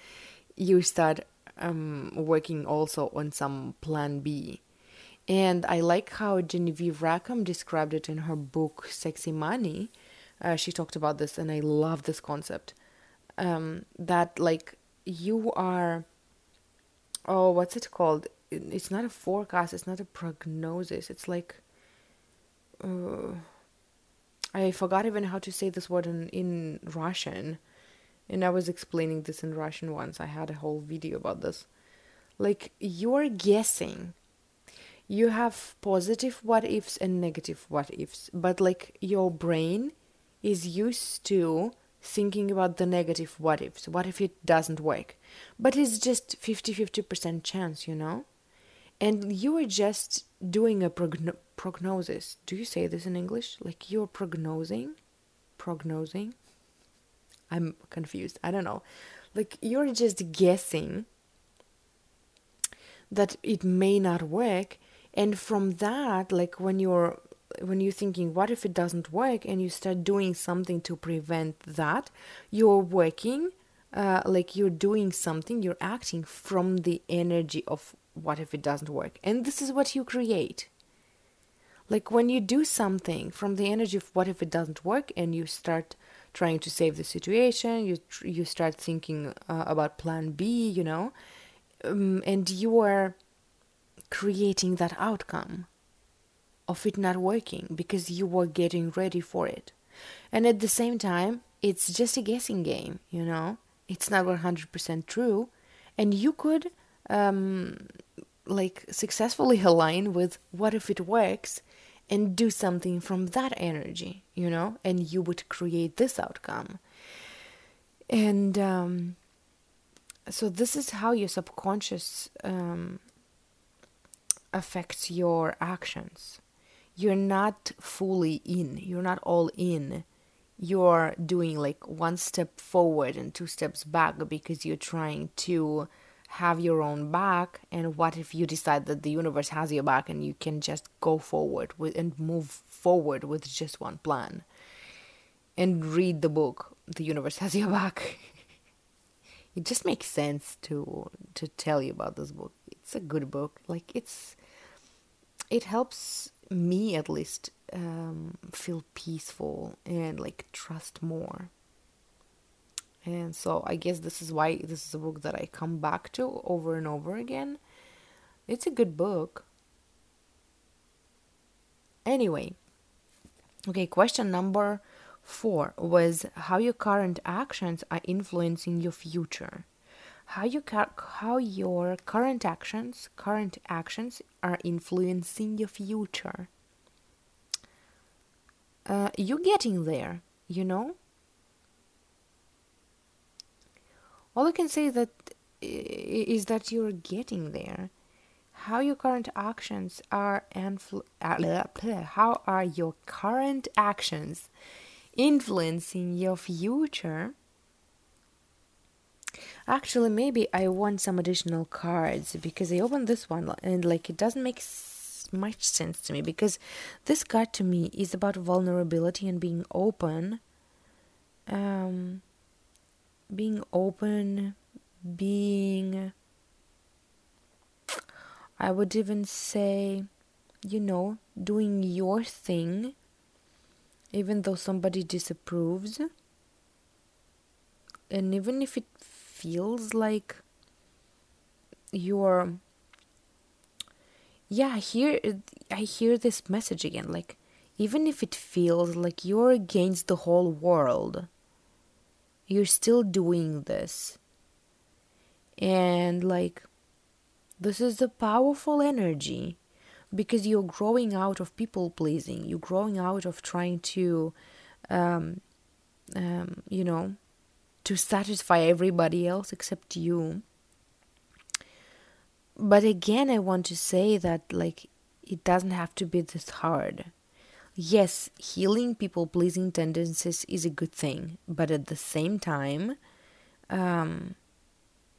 you start um, working also on some plan B. And I like how Genevieve Rackham described it in her book Sexy Money. Uh, she talked about this, and I love this concept. Um, that like you are, oh, what's it called? It's not a forecast. It's not a prognosis. It's like, uh, I forgot even how to say this word in in Russian and I was explaining this in Russian once. I had a whole video about this. Like, you're guessing. You have positive what ifs and negative what ifs, but like your brain is used to thinking about the negative what ifs. What if it doesn't work? But it's just 50 50% chance, you know? And you are just doing a progno- prognosis. Do you say this in English? Like you're prognosing? Prognosing? I'm confused. I don't know. Like you're just guessing that it may not work and from that like when you're when you're thinking what if it doesn't work and you start doing something to prevent that you're working uh, like you're doing something you're acting from the energy of what if it doesn't work and this is what you create like when you do something from the energy of what if it doesn't work and you start trying to save the situation. You tr- you start thinking uh, about plan b you know? Um, and you are creating that outcome of it not working because you were getting ready for it. And at the same time it's just a guessing game you know? It's not 100% true. And you could um, like successfully (laughs) align with what if it works and do something from that energy, you know, and you would create this outcome. And um, so, this is how your subconscious um, affects your actions. You're not fully in, you're not all in. You're doing like one step forward and two steps back because you're trying to have your own back and what if you decide that the universe has your back and you can just go forward with and move forward with just one plan? And read the book the universe has your back. (laughs) It just makes sense to to tell you about this book. It's a good book. Like it's it helps me at least um, feel peaceful and like trust more and so I guess this is why this is a book that I come back to over and over again. It's a good book. Anyway, okay, question number four was how your current actions are influencing your future. how you how your current actions current actions are influencing your future uh, you're getting there you know all i can say that is that you're getting there how your current actions are influ- uh, how are your current actions influencing your future Actually, maybe I want some additional cards because I opened this one and like it doesn't make much sense to me because this card to me is about vulnerability and being open. Um, being open, being. I would even say, you know, doing your thing, even though somebody disapproves. And even if it feels like you're yeah here i hear this message again like even if it feels like you're against the whole world you're still doing this and like this is a powerful energy because you're growing out of people pleasing you're growing out of trying to um, um, you know to satisfy everybody else except you. But again, I want to say that, like, it doesn't have to be this hard. Yes, healing people pleasing tendencies is a good thing, but at the same time, um,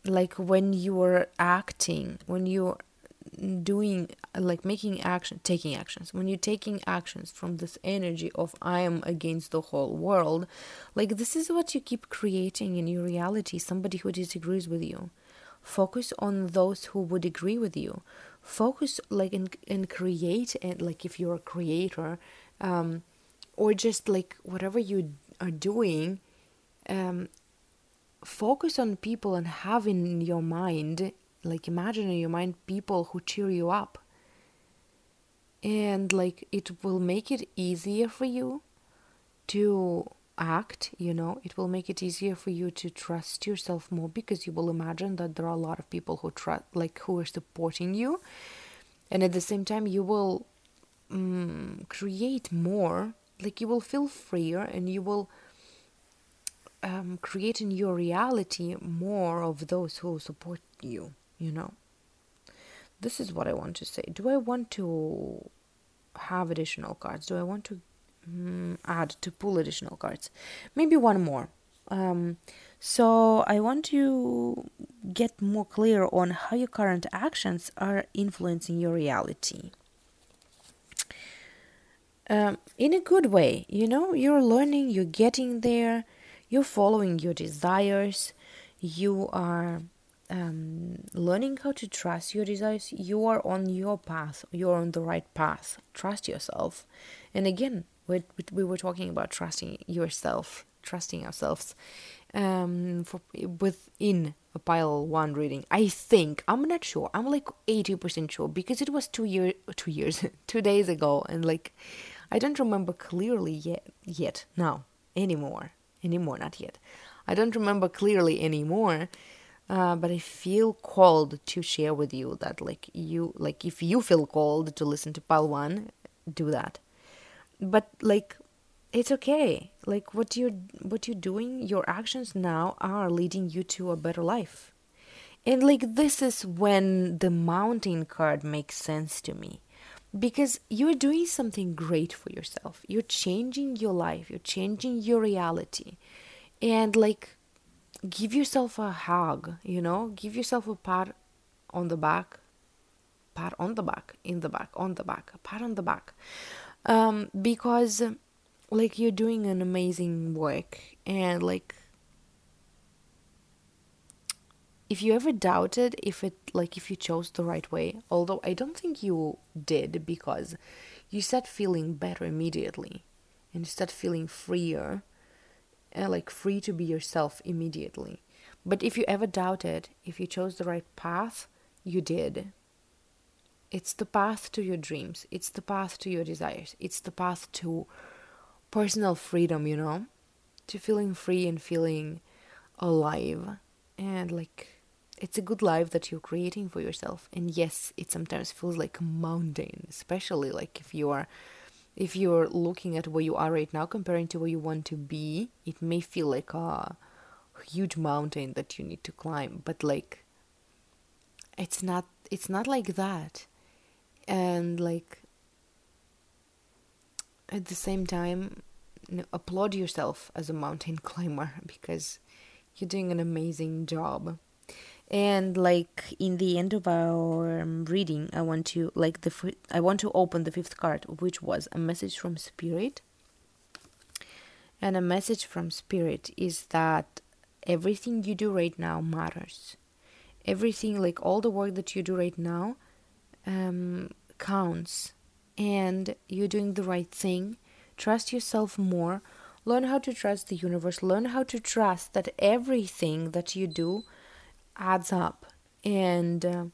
like when you are acting, when you're doing like making action taking actions when you're taking actions from this energy of i am against the whole world like this is what you keep creating in your reality somebody who disagrees with you. Focus on those who would agree with you. Focus like and and create and like if you're a creator um or just like whatever you are doing um focus on people and have in your mind like imagine in your mind people who cheer you up. And like it will make it easier for you to act you know? It will make it easier for you to trust yourself more because you will imagine that there are a lot of people who trust like who are supporting you. And at the same time you will um, create more like you will feel freer and you will um, create in your reality more of those who support you you know? This is what i want to say. Do i want to have additional cards? Do i want to mm, add to pull additional cards? Maybe one more. Um, so i want to get more clear on how your current actions are influencing your reality um, in a good way you know you're learning you're getting there you're following your desires you are um, learning how to trust your desires, you are on your path. You're on the right path. Trust yourself. And again, we, we were talking about trusting yourself, trusting ourselves um, for within a pile one reading. I think I'm not sure. I'm like eighty percent sure because it was two year, two years, (laughs) two days ago, and like I don't remember clearly yet. Yet now anymore, anymore, not yet. I don't remember clearly anymore uh, but I feel called to share with you that like you like if you feel called to listen to pile one, do that. But like it's okay. Like what you're what you're doing, your actions now are leading you to a better life. And like this is when the mountain card makes sense to me. Because you're doing something great for yourself. You're changing your life. You're changing your reality. And like give yourself a hug, you know, give yourself a pat on the back, pat on the back, in the back, on the back, pat on the back. Um, because like you're doing an amazing work and like if you ever doubted if it like if you chose the right way although i don't think you did because you start feeling better immediately and you start feeling freer uh, like free to be yourself immediately. But if you ever doubted if you chose the right path, you did. It's the path to your dreams, it's the path to your desires, it's the path to personal freedom, you know? To feeling free and feeling alive. And like it's a good life that you're creating for yourself. And yes it sometimes feels like a mountain especially like if you are if you're looking at where you are right now comparing to where you want to be it may feel like a huge mountain that you need to climb. But like it's not it's not like that. And like at the same time applaud yourself as a mountain (laughs) climber because you're doing an amazing job and like in the end of our um, reading i want to like the i want to open the fifth card which was a message from spirit. And a message from spirit is that everything you do right now matters. Everything like all the work that you do right now um, counts. And you're doing the right thing. Trust yourself more. Learn how to trust the universe. Learn how to trust that everything that you do adds up. And uh,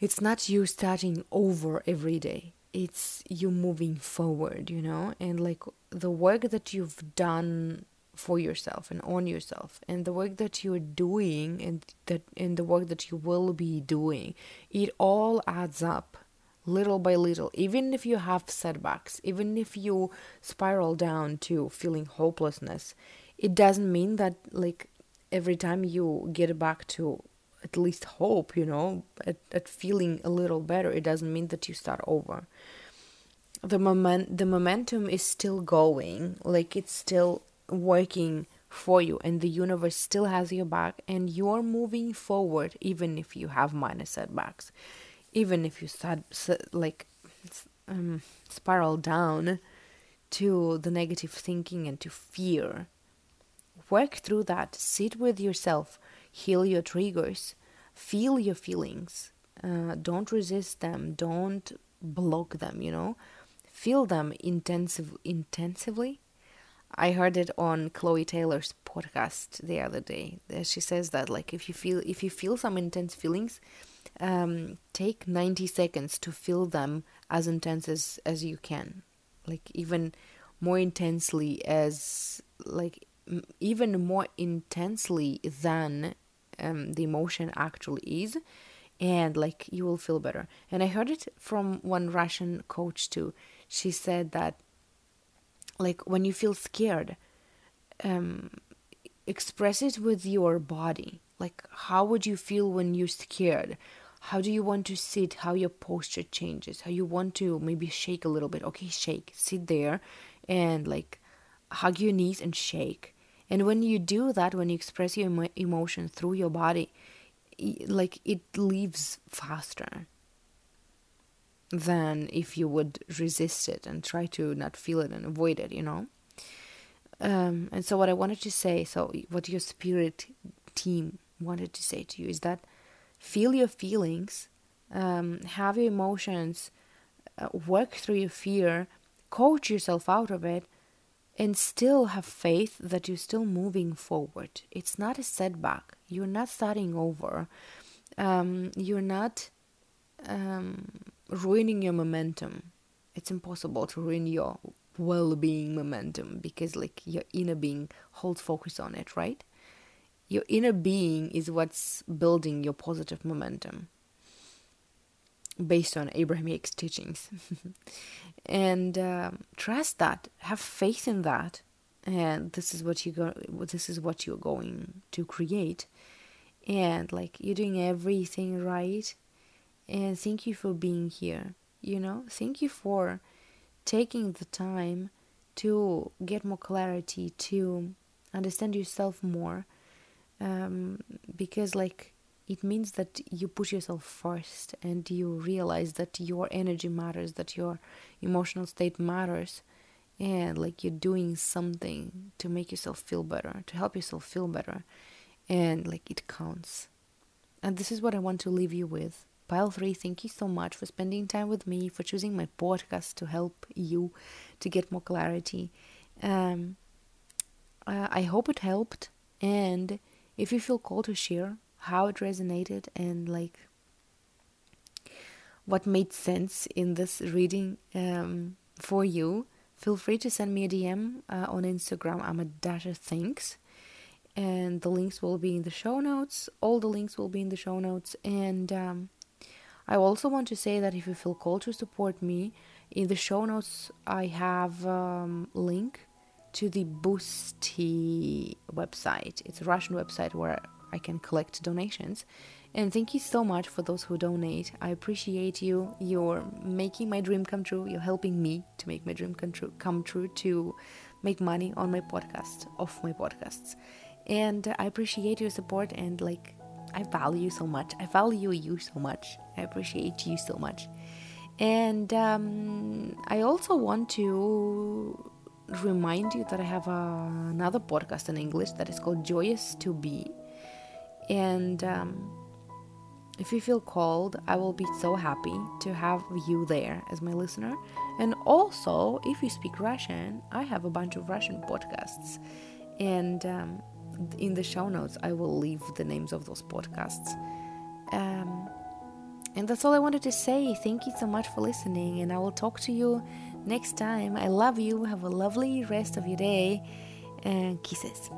it's not you starting over every day. It's you moving forward you know? And like the work that you've done for yourself and on yourself and the work that you're doing and that and the work that you will be doing it all adds up little by little. Even if you have setbacks even if you spiral down to feeling hopelessness it doesn't mean that like every time you get back to at least hope, you know, at, at feeling a little better, it doesn't mean that you start over. The moment the momentum is still going, like it's still working for you and the universe still has your back and you're moving forward even if you have minor setbacks. Even if you start like um, spiral down to the negative thinking and to fear Work through that. Sit with yourself. Heal your triggers. Feel your feelings. Uh, don't resist them. Don't block them, you know. Feel them intensive, intensively. I heard it on Chloe Taylor's podcast the other day. She says that like if you feel if you feel some intense feelings, um, take 90 seconds to feel them as intense as, as you can. Like even more intensely as like even more intensely than um, the emotion actually is. And like you will feel better. And i heard it from one russian coach too. She said that like when you feel scared um, express it with your body. Like how would you feel when you're scared? How do you want to sit? How your posture changes? How you want to maybe shake a little bit? Okay shake. Sit there and like hug your knees and shake. And when you do that, when you express your emo- emotion through your body, like it leaves faster than if you would resist it and try to not feel it and avoid it, you know? Um, and so, what I wanted to say, so what your spirit team wanted to say to you is that feel your feelings, um, have your emotions, uh, work through your fear, coach yourself out of it, and still have faith that you're still moving forward. It's not a setback. You're not starting over. Um, you're not um, ruining your momentum. It's impossible to ruin your well-being momentum because like your inner being holds focus on it, right? Your inner being is what's building your positive momentum based on Abraham Hicks teachings. (laughs) and um, trust that, have faith in that, and this is what you go. This is what you're going to create, and like you're doing everything right. And thank you for being here. You know, thank you for taking the time to get more clarity, to understand yourself more, um, because like it means that you put yourself first and you realize that your energy matters, that your emotional state matters, and like you're doing something to make yourself feel better, to help yourself feel better, and like it counts. And this is what I want to leave you with. Pile 3, thank you so much for spending time with me, for choosing my podcast to help you to get more clarity. Um, uh, I hope it helped. And if you feel called to share, how it resonated and like what made sense in this reading um, for you, feel free to send me a DM uh, on Instagram. I'm a dashathinks. and the links will be in the show notes. All the links will be in the show notes. And um, I also want to say that if you feel called to support me, in the show notes I have um, link to the Boosty website. It's a Russian website where I can collect donations. And thank you so much for those who donate. I appreciate you. You're making my dream come true. You're helping me to make my dream come true, come true to make money on my podcast, off my podcasts. And I appreciate your support and like I value you so much. I value you so much. I appreciate you so much. And um, I also want to remind you that I have another podcast in English that is called Joyous to Be. And um, if you feel called, I will be so happy to have you there as my listener. And also, if you speak Russian, I have a bunch of Russian podcasts. And um, in the show notes, I will leave the names of those podcasts. Um, and that's all I wanted to say. Thank you so much for listening, and I will talk to you next time. I love you. Have a lovely rest of your day, and kisses.